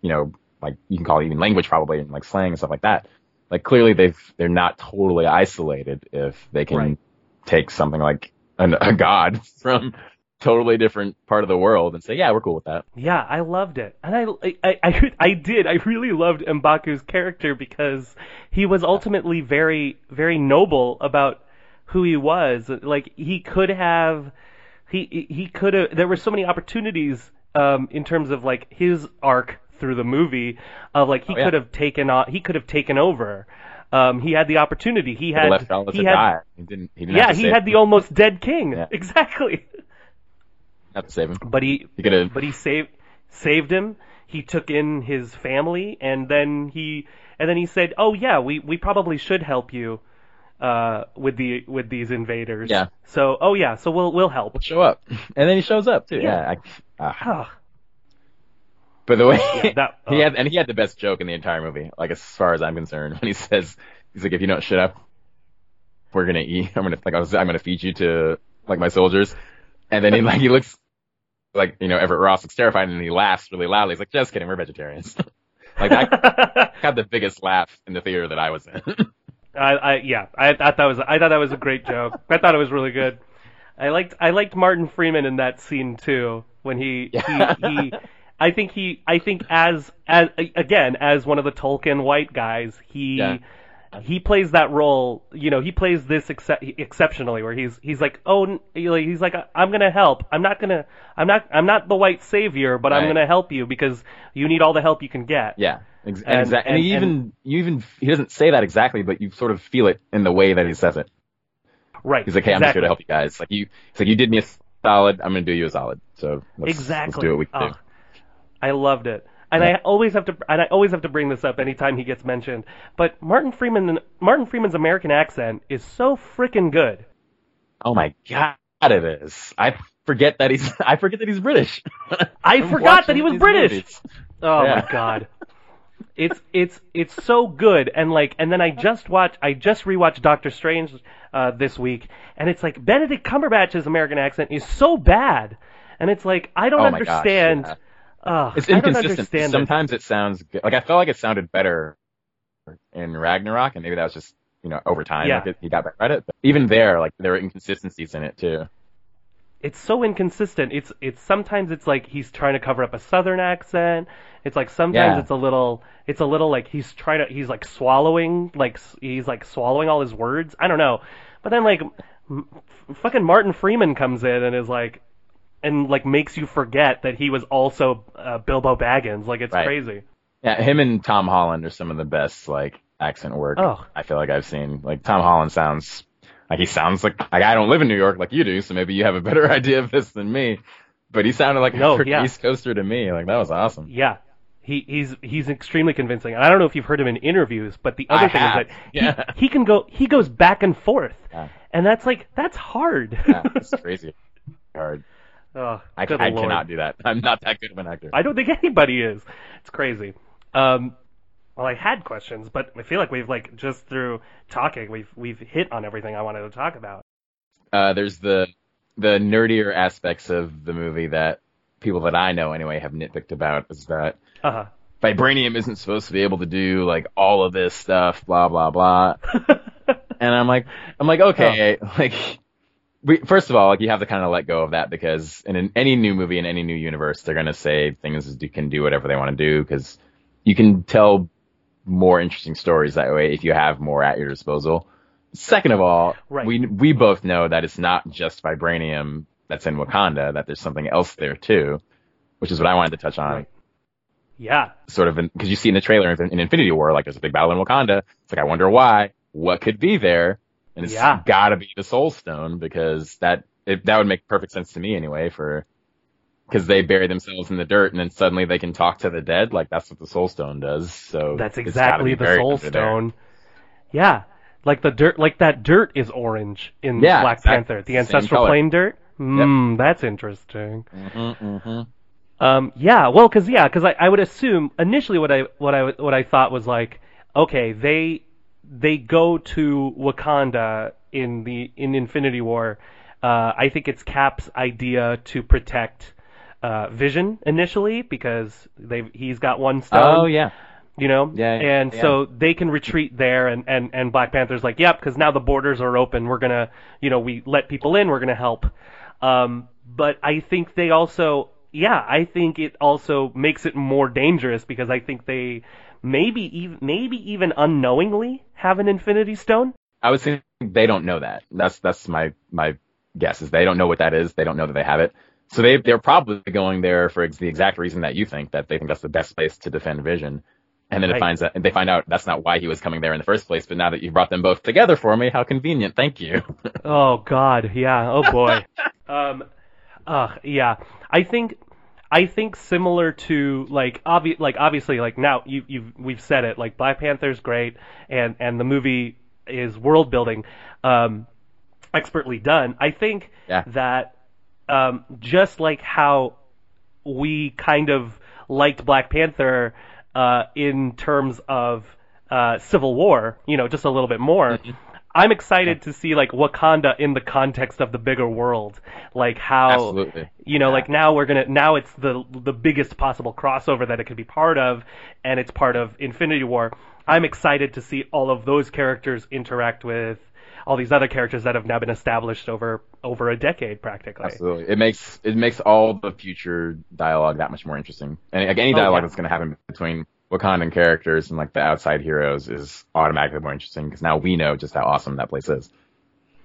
you know, like you can call it even language probably and like slang and stuff like that. Like clearly they've they're not totally isolated if they can right. take something like an, a god from totally different part of the world and say, yeah, we're cool with that. Yeah, I loved it, and I, I, I, I did. I really loved Mbaku's character because he was ultimately very, very noble about who he was. Like he could have, he, he could have. There were so many opportunities um, in terms of like his arc through the movie of like he oh, yeah. could have taken on, he could have taken over. Um, he had the opportunity. He had left he had, He didn't. He didn't yeah, he had the almost dead king. Yeah. Exactly. Not to save him. But he, but he saved saved him. He took in his family, and then he and then he said, "Oh yeah, we we probably should help you." Uh, with the with these invaders. Yeah. So, oh yeah, so we'll we'll help. We'll show up, and then he shows up too. Yeah. yeah I, uh. But the way yeah, that, uh, he had, and he had the best joke in the entire movie, like as far as I'm concerned, when he says, he's like, if you don't shut up, we're gonna eat. I'm gonna like I was, I'm gonna feed you to like my soldiers. And then he like he looks like you know Everett Ross looks terrified and he laughs really loudly. He's like, just kidding, we're vegetarians. like I had the biggest laugh in the theater that I was in. I, I yeah, I thought that was I thought that was a great joke. I thought it was really good. I liked I liked Martin Freeman in that scene too when he yeah. he, he I think he I think as as again as one of the token white guys he yeah he plays that role. You know, he plays this ex- exceptionally, where he's he's like, oh, he's like, I'm gonna help. I'm not gonna, I'm not, I'm not the white savior, but right. I'm gonna help you because you need all the help you can get. Yeah, ex- and, exactly. And, and, he even, and, you even, he doesn't say that exactly, but you sort of feel it in the way that he says it. Right. He's like, hey, exactly. I'm just here to help you guys. Like you, he's like, you did me a solid. I'm gonna do you a solid. So let's, exactly. let's do what we can oh, do. I loved it. And yeah. I always have to and I always have to bring this up anytime he gets mentioned. But Martin Freeman Martin Freeman's American accent is so freaking good. Oh my god, it is. I forget that he's I forget that he's British. I forgot that he was British. Movies. Oh yeah. my god. It's it's it's so good and like and then I just watched I just rewatched Doctor Strange uh, this week and it's like Benedict Cumberbatch's American accent is so bad and it's like I don't oh understand. Gosh, yeah uh, it's inconsistent. Sometimes it. it sounds good. Like I felt like it sounded better in Ragnarok, and maybe that was just you know over time yeah. like he got that credit. But even there, like there were inconsistencies in it too. It's so inconsistent. It's it's sometimes it's like he's trying to cover up a southern accent. It's like sometimes yeah. it's a little it's a little like he's trying to he's like swallowing like he's like swallowing all his words. I don't know. But then like fucking Martin Freeman comes in and is like and like makes you forget that he was also uh, Bilbo Baggins. Like it's right. crazy. Yeah, him and Tom Holland are some of the best like accent work oh. I feel like I've seen. Like Tom Holland sounds like he sounds like, like I don't live in New York like you do, so maybe you have a better idea of this than me. But he sounded like no, a yeah. East Coaster to me. Like that was awesome. Yeah. He, he's he's extremely convincing. And I don't know if you've heard him in interviews, but the other I thing have. is that yeah. he, he can go he goes back and forth. Yeah. And that's like that's hard. yeah, it's crazy hard. Oh, I, I cannot do that. I'm not that good of an actor. I don't think anybody is. It's crazy. Um, well, I had questions, but I feel like we've like just through talking, we've we've hit on everything I wanted to talk about. Uh, there's the the nerdier aspects of the movie that people that I know anyway have nitpicked about is that uh-huh. vibranium isn't supposed to be able to do like all of this stuff, blah blah blah. and I'm like, I'm like, okay, oh. like we, first of all, like you have to kind of let go of that because in an, any new movie in any new universe, they're gonna say things you can do whatever they want to do because you can tell more interesting stories that way if you have more at your disposal. Second of all, right. we we both know that it's not just vibranium that's in Wakanda; that there's something else there too, which is what I wanted to touch on. Right. Yeah, sort of because you see in the trailer in, in Infinity War, like there's a big battle in Wakanda. It's like I wonder why, what could be there, and it's yeah. got to be the Soul Stone because that it, that would make perfect sense to me anyway. For because they bury themselves in the dirt and then suddenly they can talk to the dead. Like that's what the Soul Stone does. So that's exactly the Soul Stone. Yeah, like the dirt, like that dirt is orange in yeah, Black Panther. The ancestral plane dirt. Hmm, yep. that's interesting. Mm-hmm, mm-hmm. Um, yeah, well, because yeah, because I, I would assume initially what I what I what I thought was like, okay, they they go to Wakanda in the in Infinity War. Uh, I think it's Cap's idea to protect uh, Vision initially because they he's got one stone. Oh yeah. You know, yeah, and yeah. so they can retreat there, and, and, and Black Panther's like, yep, because now the borders are open. We're gonna, you know, we let people in. We're gonna help. Um, but I think they also, yeah, I think it also makes it more dangerous because I think they maybe even maybe even unknowingly have an Infinity Stone. I would say they don't know that. That's that's my my guess is they don't know what that is. They don't know that they have it. So they they're probably going there for the exact reason that you think that they think that's the best place to defend Vision. And then right. it finds out, they find out that's not why he was coming there in the first place. But now that you've brought them both together for me, how convenient! Thank you. oh God, yeah. Oh boy. um, uh, yeah. I think I think similar to like obvi- like obviously like now you you we've said it like Black Panther's great and and the movie is world building um expertly done. I think yeah. that um just like how we kind of liked Black Panther uh in terms of uh Civil War, you know, just a little bit more. I'm excited to see like Wakanda in the context of the bigger world, like how Absolutely. you know, yeah. like now we're gonna now it's the the biggest possible crossover that it could be part of, and it's part of Infinity War. I'm excited to see all of those characters interact with all these other characters that have now been established over over a decade practically. Absolutely, it makes it makes all the future dialogue that much more interesting, and like any oh, dialogue oh, yeah. that's going to happen between Wakandan characters and like the outside heroes is automatically more interesting because now we know just how awesome that place is.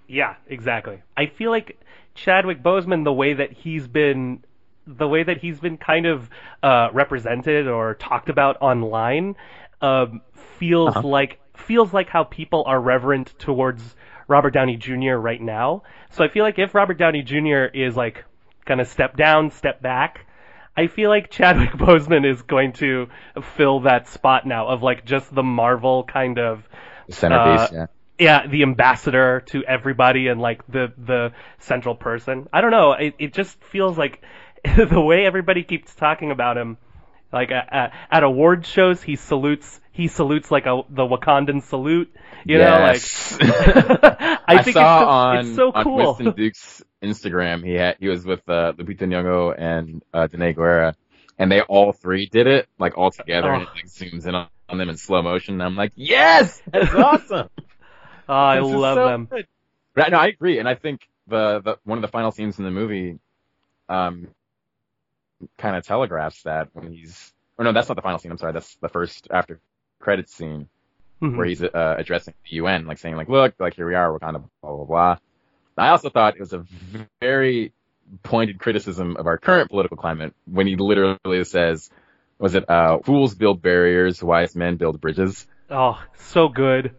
Yeah, exactly. I feel like Chadwick Boseman, the way that he's been, the way that he's been kind of uh, represented or talked about online, um, feels uh-huh. like feels like how people are reverent towards Robert Downey Jr. right now. So I feel like if Robert Downey Jr. is like gonna step down, step back, I feel like Chadwick Boseman is going to fill that spot now of like just the Marvel kind of centerpiece. Uh, yeah. Yeah, the ambassador to everybody and like the the central person. I don't know. It it just feels like the way everybody keeps talking about him. Like at, at award shows, he salutes he salutes like a the Wakandan salute. You yes. know, like I, I think saw it's, on, it's so cool. on Winston Duke's Instagram, he had he was with uh, Lupita Nyong'o and uh, Danai Gurira, and they all three did it like all together, oh. and it like zooms in on, on, them in slow motion. And I'm like, yes, that's awesome. oh, I love so them. Good. But, no, I agree, and I think the, the one of the final scenes in the movie, um, kind of telegraphs that when he's. Or no, that's not the final scene. I'm sorry. That's the first after credits scene mm-hmm. where he's uh, addressing the UN, like saying like, look, like here we are, we're kind of blah blah blah. I also thought it was a very pointed criticism of our current political climate when he literally says, was it, uh, fools build barriers, wise men build bridges. Oh, so good.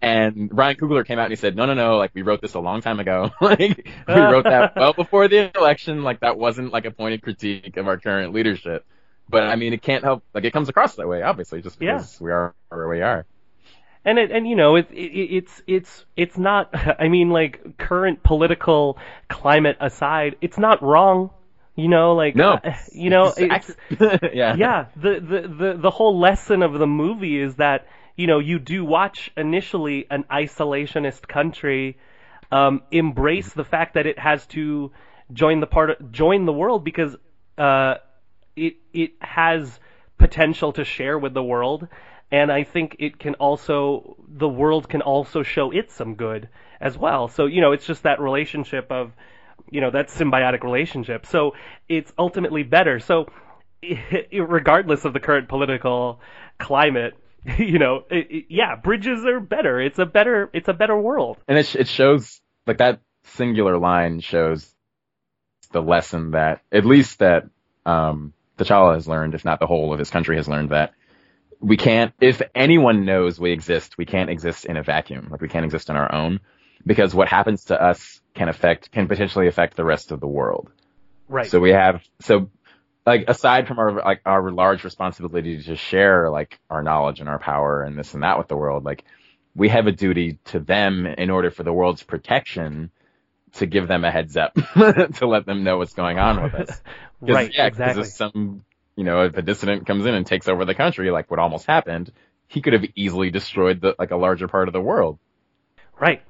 And Ryan Coogler came out and he said, no, no, no, like we wrote this a long time ago. like we wrote that well before the election. Like that wasn't like a pointed critique of our current leadership. But I mean, it can't help, like it comes across that way, obviously, just because yeah. we are where we are and it, and you know it, it, it's it's it's not I mean like current political climate aside it's not wrong you know like no. uh, you know it's, yeah. Yeah. The, the the the whole lesson of the movie is that you know you do watch initially an isolationist country um, embrace the fact that it has to join the part of, join the world because uh, it it has potential to share with the world and I think it can also the world can also show it some good as well. So you know, it's just that relationship of you know that symbiotic relationship. So it's ultimately better. So regardless of the current political climate, you know, it, it, yeah, bridges are better. It's a better it's a better world. And it it shows like that singular line shows the lesson that at least that um T'Challa has learned, if not the whole of his country has learned that we can't, if anyone knows we exist, we can't exist in a vacuum. Like we can't exist on our own because what happens to us can affect, can potentially affect the rest of the world. Right. So we have, so like aside from our, like our large responsibility to share like our knowledge and our power and this and that with the world, like we have a duty to them in order for the world's protection to give them a heads up to let them know what's going on with us. right. Yeah, exactly. Some you know, if a dissident comes in and takes over the country, like what almost happened, he could have easily destroyed the like a larger part of the world. Right,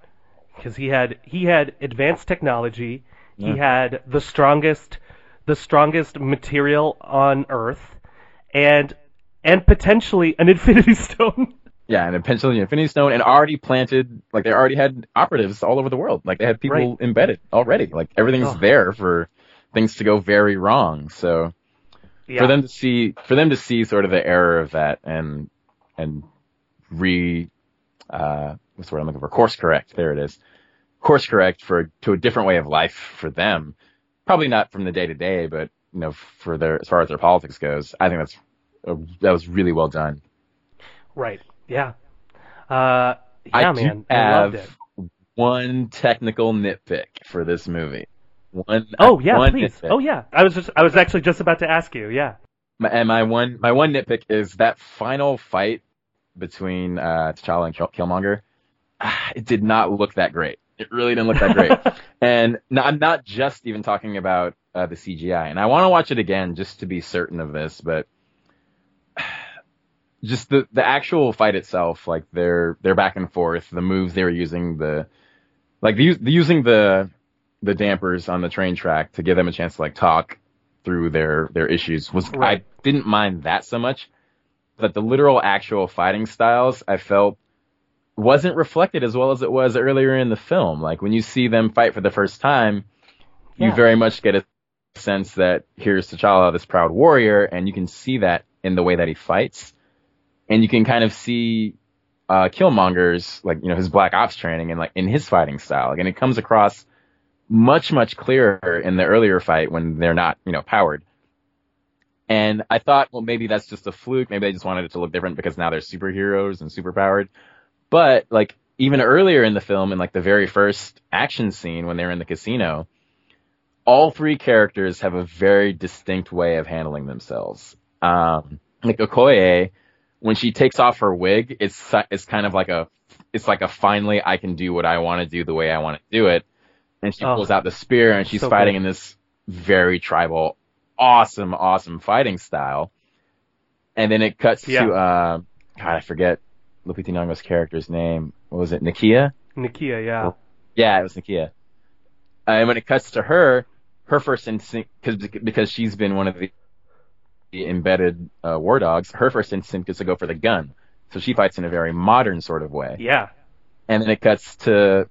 because he had he had advanced technology, yeah. he had the strongest the strongest material on Earth, and and potentially an Infinity Stone. Yeah, and eventually Infinity Stone, and already planted, like they already had operatives all over the world. Like they had people Right. embedded already. Like everything's Oh. there for things to go very wrong. So Yeah. for them to see, for them to see sort of the error of that and and re, uh, what's the word I'm looking for? Course correct. There it is. Course correct for to a different way of life for them. Probably not from the day to day, but you know, for their as far as their politics goes, I think that's uh, that was really well done. Right. Yeah. Uh, yeah, I man. do I have loved it. one technical nitpick for this movie. One. Oh yeah, one please. nitpick. Oh yeah. I was just I was actually just about to ask you. Yeah. My, and my one my one nitpick is that final fight between uh, T'Challa and Kill- Killmonger. ah, It did not look that great. It really didn't look that great. and no, I'm not just even talking about uh, the CGI. And I want to watch it again just to be certain of this, but just the the actual fight itself, like their their back and forth, the moves they were using, the like the, the using the the dampers on the train track to give them a chance to like talk through their their issues was Right. I didn't mind that so much, but the literal actual fighting styles I felt wasn't reflected as well as it was earlier in the film. Like when you see them fight for the first time, you very much get a sense that here's T'Challa, this proud warrior, and you can see that in the way that he fights, and you can kind of see uh, Killmonger's like you know his Black Ops training and like in his fighting style, like, and it comes across much much clearer in the earlier fight when they're not you know powered. And I thought, well, maybe that's just a fluke. Maybe they just wanted it to look different because now they're superheroes and superpowered. But like even earlier in the film, in like the very first action scene when they're in the casino, all three characters have a very distinct way of handling themselves. Um, like Okoye, when she takes off her wig, it's it's kind of like a it's like a finally I can do what I want to do the way I want to do it, and she Oh, pulls out the spear and she's so fighting good. in this very tribal, awesome, awesome fighting style. And then it cuts Yeah. to uh, God, I forget Lupita Nyong'o's character's name. What was it? Nakia? Nikia. Yeah. Yeah, it was Nakia. Uh, and when it cuts to her, her first instinct, cause, because she's been one of the, the embedded uh, war dogs, her first instinct is to go for the gun. So she fights in a very modern sort of way. Yeah. And then it cuts to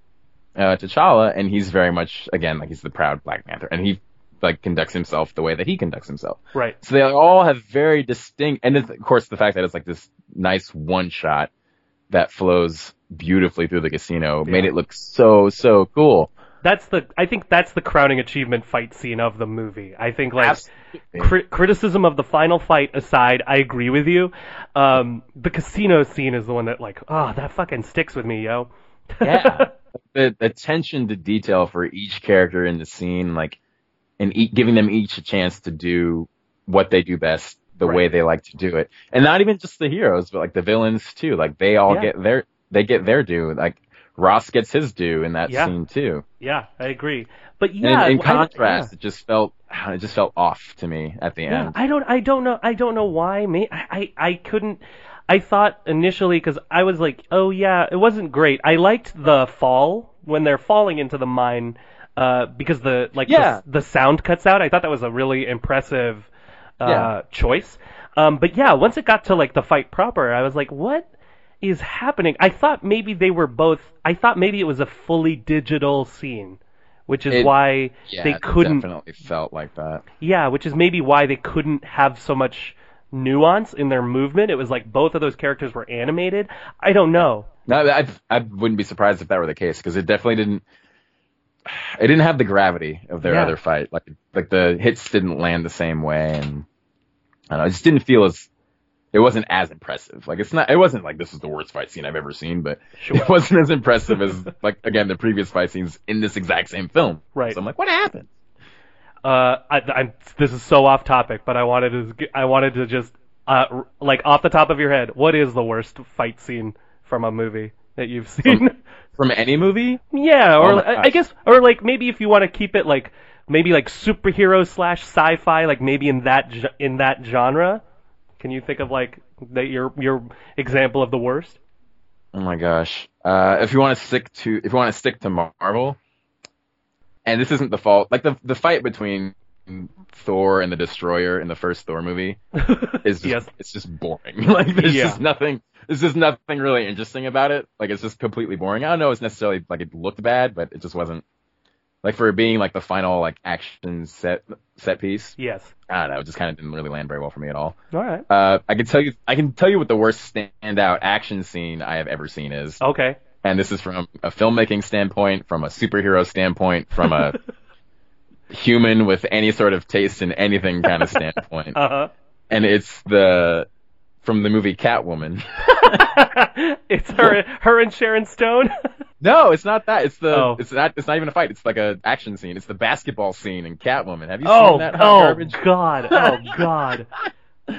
uh, T'Challa, and he's very much again like he's the proud Black Panther, and he like conducts himself the way that he conducts himself. Right. So they all have very distinct, and of course the fact that it's like this nice one shot that flows beautifully through the casino made it look so so cool. That's the. I think that's the crowning achievement fight scene of the movie. I think like cri- criticism of the final fight aside, I agree with you. Um, the casino scene is the one that like, oh, that fucking sticks with me, yo. Yeah, the attention to detail for each character in the scene, like, and e- giving them each a chance to do what they do best, the Right. way they like to do it, and not even just the heroes, but like the villains too. Like they all Yeah. get their they get their due. Like Ross gets his due in that Yeah. scene too. yeah, I agree. But And yeah, in, in I- contrast, yeah. it just felt it just felt off to me at the end. I don't, I don't know, I don't know why. Me, I, I, I couldn't. I thought initially because I was like, oh yeah, it wasn't great. I liked the fall when they're falling into the mine, uh, because the like Yeah. the, the sound cuts out. I thought that was a really impressive, uh, Yeah. choice. Um, but yeah, once it got to like the fight proper, I was like, what is happening? I thought maybe they were both. I thought maybe it was a fully digital scene, which is It- why yeah, they couldn't definitely felt like that. yeah, which is maybe why they couldn't have so much nuance in their movement. It was like both of those characters were animated. I don't know. No, I I wouldn't be surprised if that were the case because it definitely didn't. It didn't have the gravity of their Yeah. other fight. Like like the hits didn't land the same way, and I don't know. It just didn't feel as. It wasn't as impressive. Like it's not. It wasn't like this is the worst fight scene I've ever seen, but it wasn't as impressive as like again the previous fight scenes in this exact same film. Right. So I'm like, what happened? Uh, I, I'm, this is so off topic, but I wanted to, I wanted to just, uh, like off the top of your head, what is the worst fight scene from a movie that you've seen? From any movie? yeah, or Oh I, I guess, or like maybe if you want to keep it like maybe like superhero slash sci-fi, like maybe in that in that genre. Can you think of like that your your example of the worst? Oh my gosh. Uh, if you want to stick to, if you want to stick to Marvel, and this isn't the fault, like the the fight between Thor and the Destroyer in the first Thor movie is just, yes. it's just boring. like there's Yeah. just nothing. There's just nothing really interesting about it. Like it's just completely boring. I don't know. It's necessarily like it looked bad, but it just wasn't. Like for it being like the final like action set set piece, Yes. I don't know. It just kind of didn't really land very well for me at all. All right. Uh, I can tell you, I can tell you what the worst standout action scene I have ever seen is, Okay. And this is from a filmmaking standpoint, from a superhero standpoint, from a human with any sort of taste in anything kind of standpoint, Uh-huh. and it's the from the movie Catwoman. it's her, her and Sharon Stone. no, it's not that. It's the. Oh. It's not. It's not even a fight. It's like a action scene. It's the basketball scene in Catwoman. Have you oh, seen that oh garbage? God, oh God.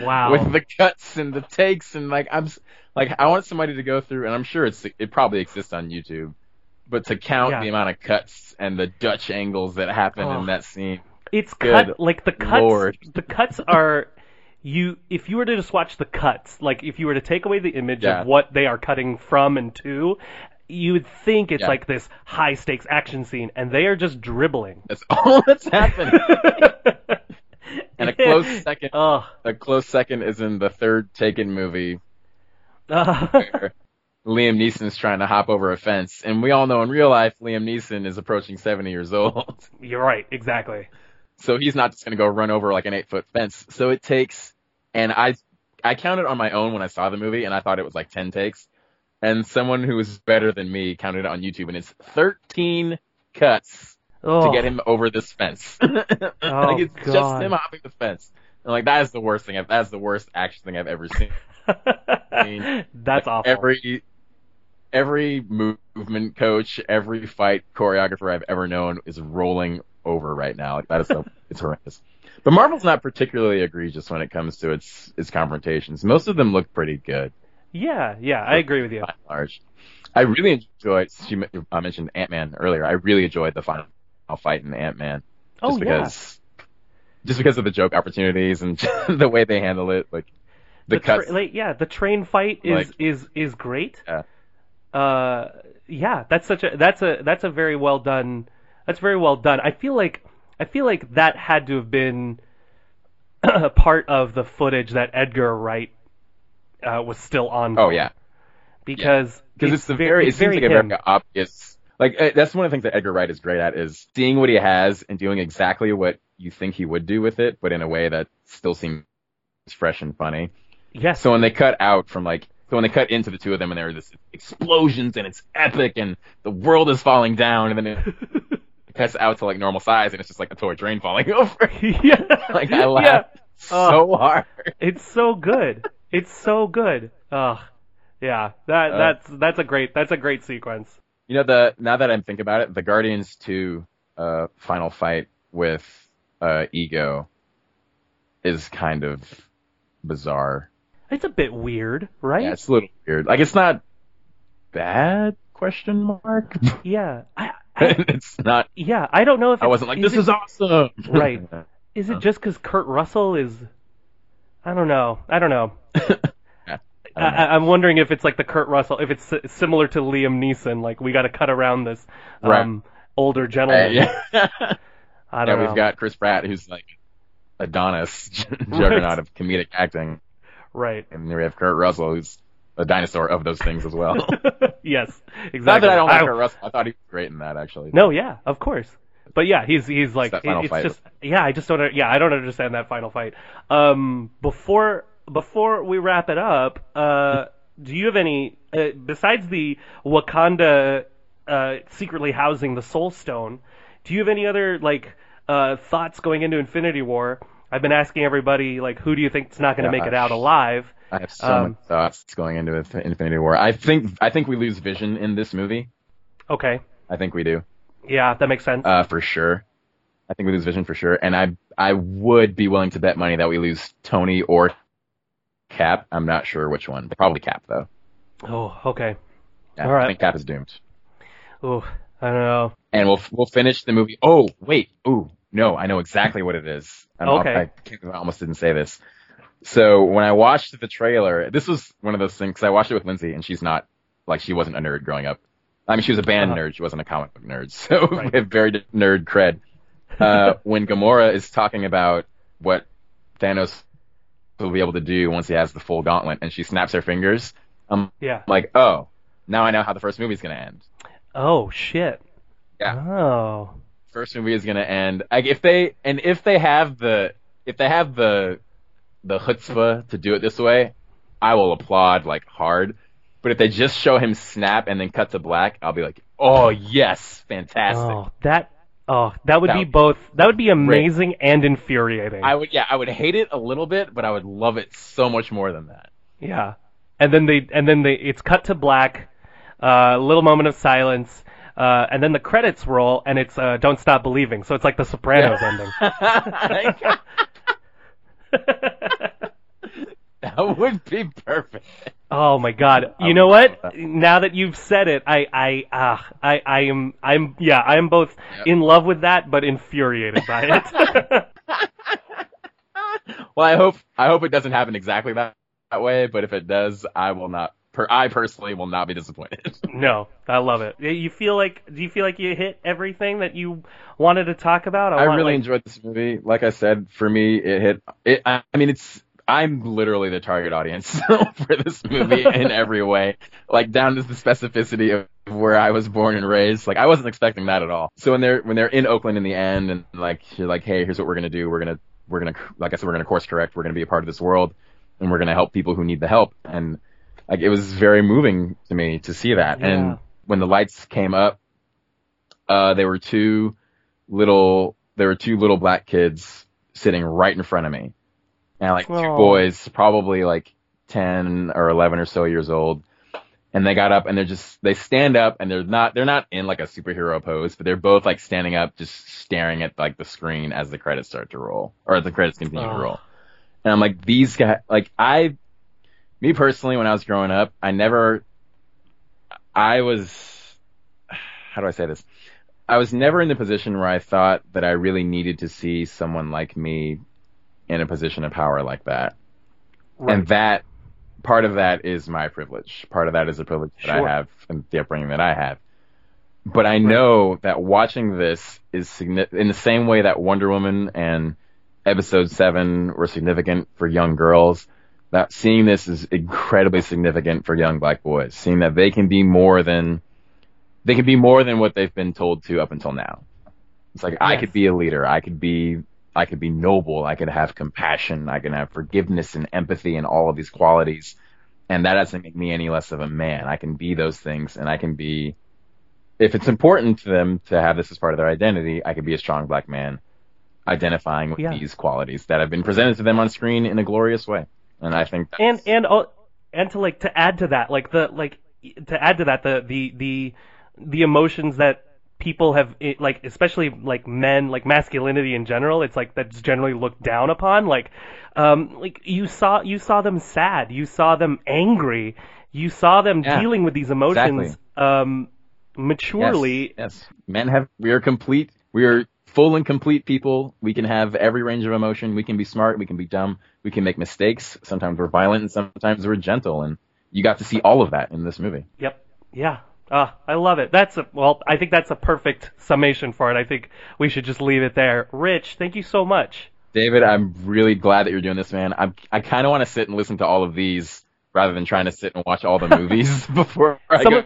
Wow. with the cuts and the takes and like I'm like I want somebody to go through and I'm sure it's it probably exists on YouTube, but to count Yeah. the amount of cuts and the Dutch angles that happen Oh. in that scene. It's Good cut like the cuts. Lord. The cuts are you. If you were to just watch the cuts, like if you were to take away the image Yeah. of what they are cutting from and to, you would think it's Yeah. like this high stakes action scene, and they are just dribbling. That's all that's happening. and a close second, Ugh. a close second is in the third Taken movie Uh, where Liam Neeson's trying to hop over a fence, and we all know in real life Liam Neeson is approaching 70 years old. you're right. Exactly. So he's not just going to go run over like an eight foot fence. So it takes, and I, I counted on my own when I saw the movie and I thought it was like 10 takes. And someone who is better than me counted it on YouTube and it's 13 cuts Oh, to get him over this fence. like oh, it's just him hopping the fence. And like that is the worst thing. I've, that's the worst action thing I've ever seen. mean, That's awful. Every, every movement coach, every fight choreographer I've ever known is rolling over right now. Like that is so, it's horrendous. But Marvel's not particularly egregious when it comes to its its confrontations. Most of them look pretty good yeah, yeah, I agree with you. by large. I really enjoyed. She I mentioned Ant Man earlier. I really enjoyed the final fight in Ant Man. Oh Just yeah. because, just because of the joke opportunities and the way they handle it, like the, tra- cuts. like, yeah, the train fight is Like- is is great. Yeah. Uh, yeah, that's such a that's a that's a very well done. That's very well done. I feel like I feel like that had to have been a part of the footage that Edgar Wright uh, was still on. oh yeah, because because it's, the ve- very. It seems like a very obvious. Like uh, that's one of the things that Edgar Wright is great at is seeing what he has and doing exactly what you think he would do with it, but in a way that still seems fresh and funny. yes. So when they cut out from like, so when they cut into the two of them and there are this explosions and it's epic and the world is falling down and then it cuts out to like normal size and it's just like a toy train falling over. yeah. like I Yeah. laughed so hard. It's so good. It's so good. Ugh. Yeah. That Uh, that's that's a great that's a great sequence. You know the now that I'm thinking about it, the Guardians 2 uh, final fight with uh, Ego is kind of bizarre. It's a bit weird, right? Yeah, it's a little weird. Like it's not bad question mark. Yeah. I, I it's not. yeah, I don't know if I wasn't like is this it, is awesome. Right. Is it just because Kurt Russell is? I don't know. I don't know. Yeah, I, I don't know. I, I'm wondering if it's like the Kurt Russell, if it's similar to Liam Neeson, like we got to cut around this um, Right. older Uh, gentleman. yeah. I don't know. we've got Chris Pratt, who's like Adonis, juggernaut of comedic acting, right. and then we have Kurt Russell, who's a dinosaur of those things as well. yes, exactly. Not that I don't like I- Kurt Russell. I thought he was great in that actually. No, yeah, of course. But yeah, he's he's like that final it- it's just yeah, I just don't yeah, I don't understand that final fight. Um before before we wrap it up, uh do you have any uh, besides the Wakanda uh secretly housing the soul stone, do you have any other like uh thoughts going into Infinity War? I've been asking everybody like who do you think's not going to make it out alive? I have so Um, many thoughts going into Infinity War. I think I think we lose Vision in this movie. Okay. I think we do, Yeah, that makes sense. uh, for sure. I think we lose Vision for sure, and I I would be willing to bet money that we lose Tony or Cap. I'm not sure which one. Probably Cap though. oh, okay. Yeah, All right. I think Cap is doomed. Oh, I don't know. And we'll we'll finish the movie. Oh wait, ooh no, I know exactly what it is. Okay. I, I almost didn't say this. So when I watched the trailer, this was one of those things. Cause I watched it with Lindsay, and she's not like she wasn't a nerd growing up. I mean, she was a band Uh-huh. nerd. She wasn't a comic book nerd. So Right. we have very nerd cred. uh, when Gamora is talking about what Thanos will be able to do once he has the full gauntlet, and she snaps her fingers. I'm Yeah. like, oh, now I know how the first movie's gonna end. Oh shit. Yeah. Oh. First movie is gonna end. Like if they and if they have the if they have the the chutzpah to do it this way, I will applaud like hard. But if they just show him snap and then cut to black, I'll be like, oh yes, fantastic. Oh, that. Oh, that would That be would both. That would be amazing and infuriating. I would yeah, I would hate it a little bit, but I would love it so much more than that. Yeah, and then they and then they it's cut to black, a uh, little moment of silence, uh, and then the credits roll, and it's uh, "Don't Stop Believing." So it's like the Sopranos ending. that would be perfect. Oh my God! You know what? Now that you've said it, I I ah I I am I'm yeah I am both Yep. in love with that, but infuriated by it. Well, I hope I hope it doesn't happen exactly that, that way, but if it does, I will not. Per, I personally will not be disappointed. no, I love it. You feel like do you feel like you hit everything that you wanted to talk about? I want, really like- enjoyed this movie. Like I said, for me, it hit. It. I, I mean, it's. I'm literally the target audience for this movie in every way, like down to the specificity of where I was born and raised. Like I wasn't expecting that at all. So when they're when they're in Oakland in the end, and like you're like, hey, here's what we're gonna do. We're gonna we're gonna like I said, we're gonna course correct. We're gonna be a part of this world, and we're gonna help people who need the help. And like it was very moving to me to see that. Yeah. And when the lights came up, uh, there were two little there were two little black kids sitting right in front of me. And like two boys, probably like ten or eleven or so years old. And they got up and they're just they stand up and they're not they're not in like a superhero pose, but they're both like standing up just staring at like the screen as the credits start to roll. Or as the credits continue Oh. to roll. And I'm like, these guys like I me personally when I was growing up, I never I was how do I say this? I was never in the position where I thought that I really needed to see someone like me in a position of power like that. Right. And that part of that is my privilege. Part of that is a privilege that Sure. I have and the upbringing that I have. But I know that watching this is significant in the same way that Wonder Woman and Episode Seven were significant for young girls. That seeing this is incredibly significant for young black boys. Seeing that they can be more than they can be more than what they've been told to up until now. It's like I could be a leader. I could be I could be noble. I could have compassion. I can have forgiveness and empathy and all of these qualities. And that doesn't make me any less of a man. I can be those things and I can be, if it's important to them to have this as part of their identity, I could be a strong black man identifying with Yeah. these qualities that have been presented to them on screen in a glorious way. And I think and and uh, and to like to add to that like the like to add to that the the the the emotions that people have it, like especially like men like masculinity in general it's like that's generally looked down upon like um like you saw you saw them sad you saw them angry you saw them Yeah, dealing with these emotions exactly. um maturely Yes, yes. Men have, we are complete, we are full and complete people. We can have every range of emotion. We can be smart. We can be dumb. We can make mistakes. Sometimes we're violent and sometimes we're gentle. And you got to see all of that in this movie. Yep. Yeah. Ah, I love it. That's a well. I think that's a perfect summation for it. I think we should just leave it there. Rich, thank you so much. David, I'm really glad that you're doing this, man. I'm, I kind of want to sit and listen to all of these rather than trying to sit and watch all the movies before I Some go.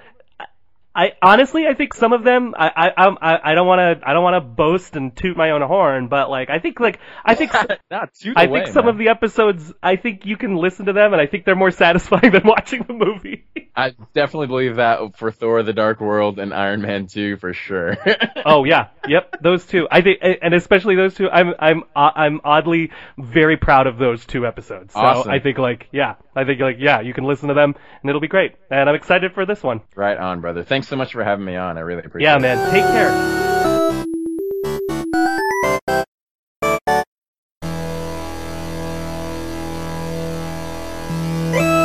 Of- I honestly, I think some of them. I I I'm- I, I don't want to I don't want to boast and toot my own horn, but like I think like I think Not too I away, think some man. of the episodes. I think you can listen to them, and I think they're more satisfying than watching the movie. I definitely believe that for Thor: The Dark World and Iron Man 2 for sure. oh yeah, yep, those two. I think, and especially those two. I'm I'm uh, I'm oddly very proud of those two episodes. So Awesome. I think like yeah, I think like yeah, you can listen to them and it'll be great. And I'm excited for this one. right on, brother. Thanks so much for having me on. I really appreciate it. Yeah, man. Take care.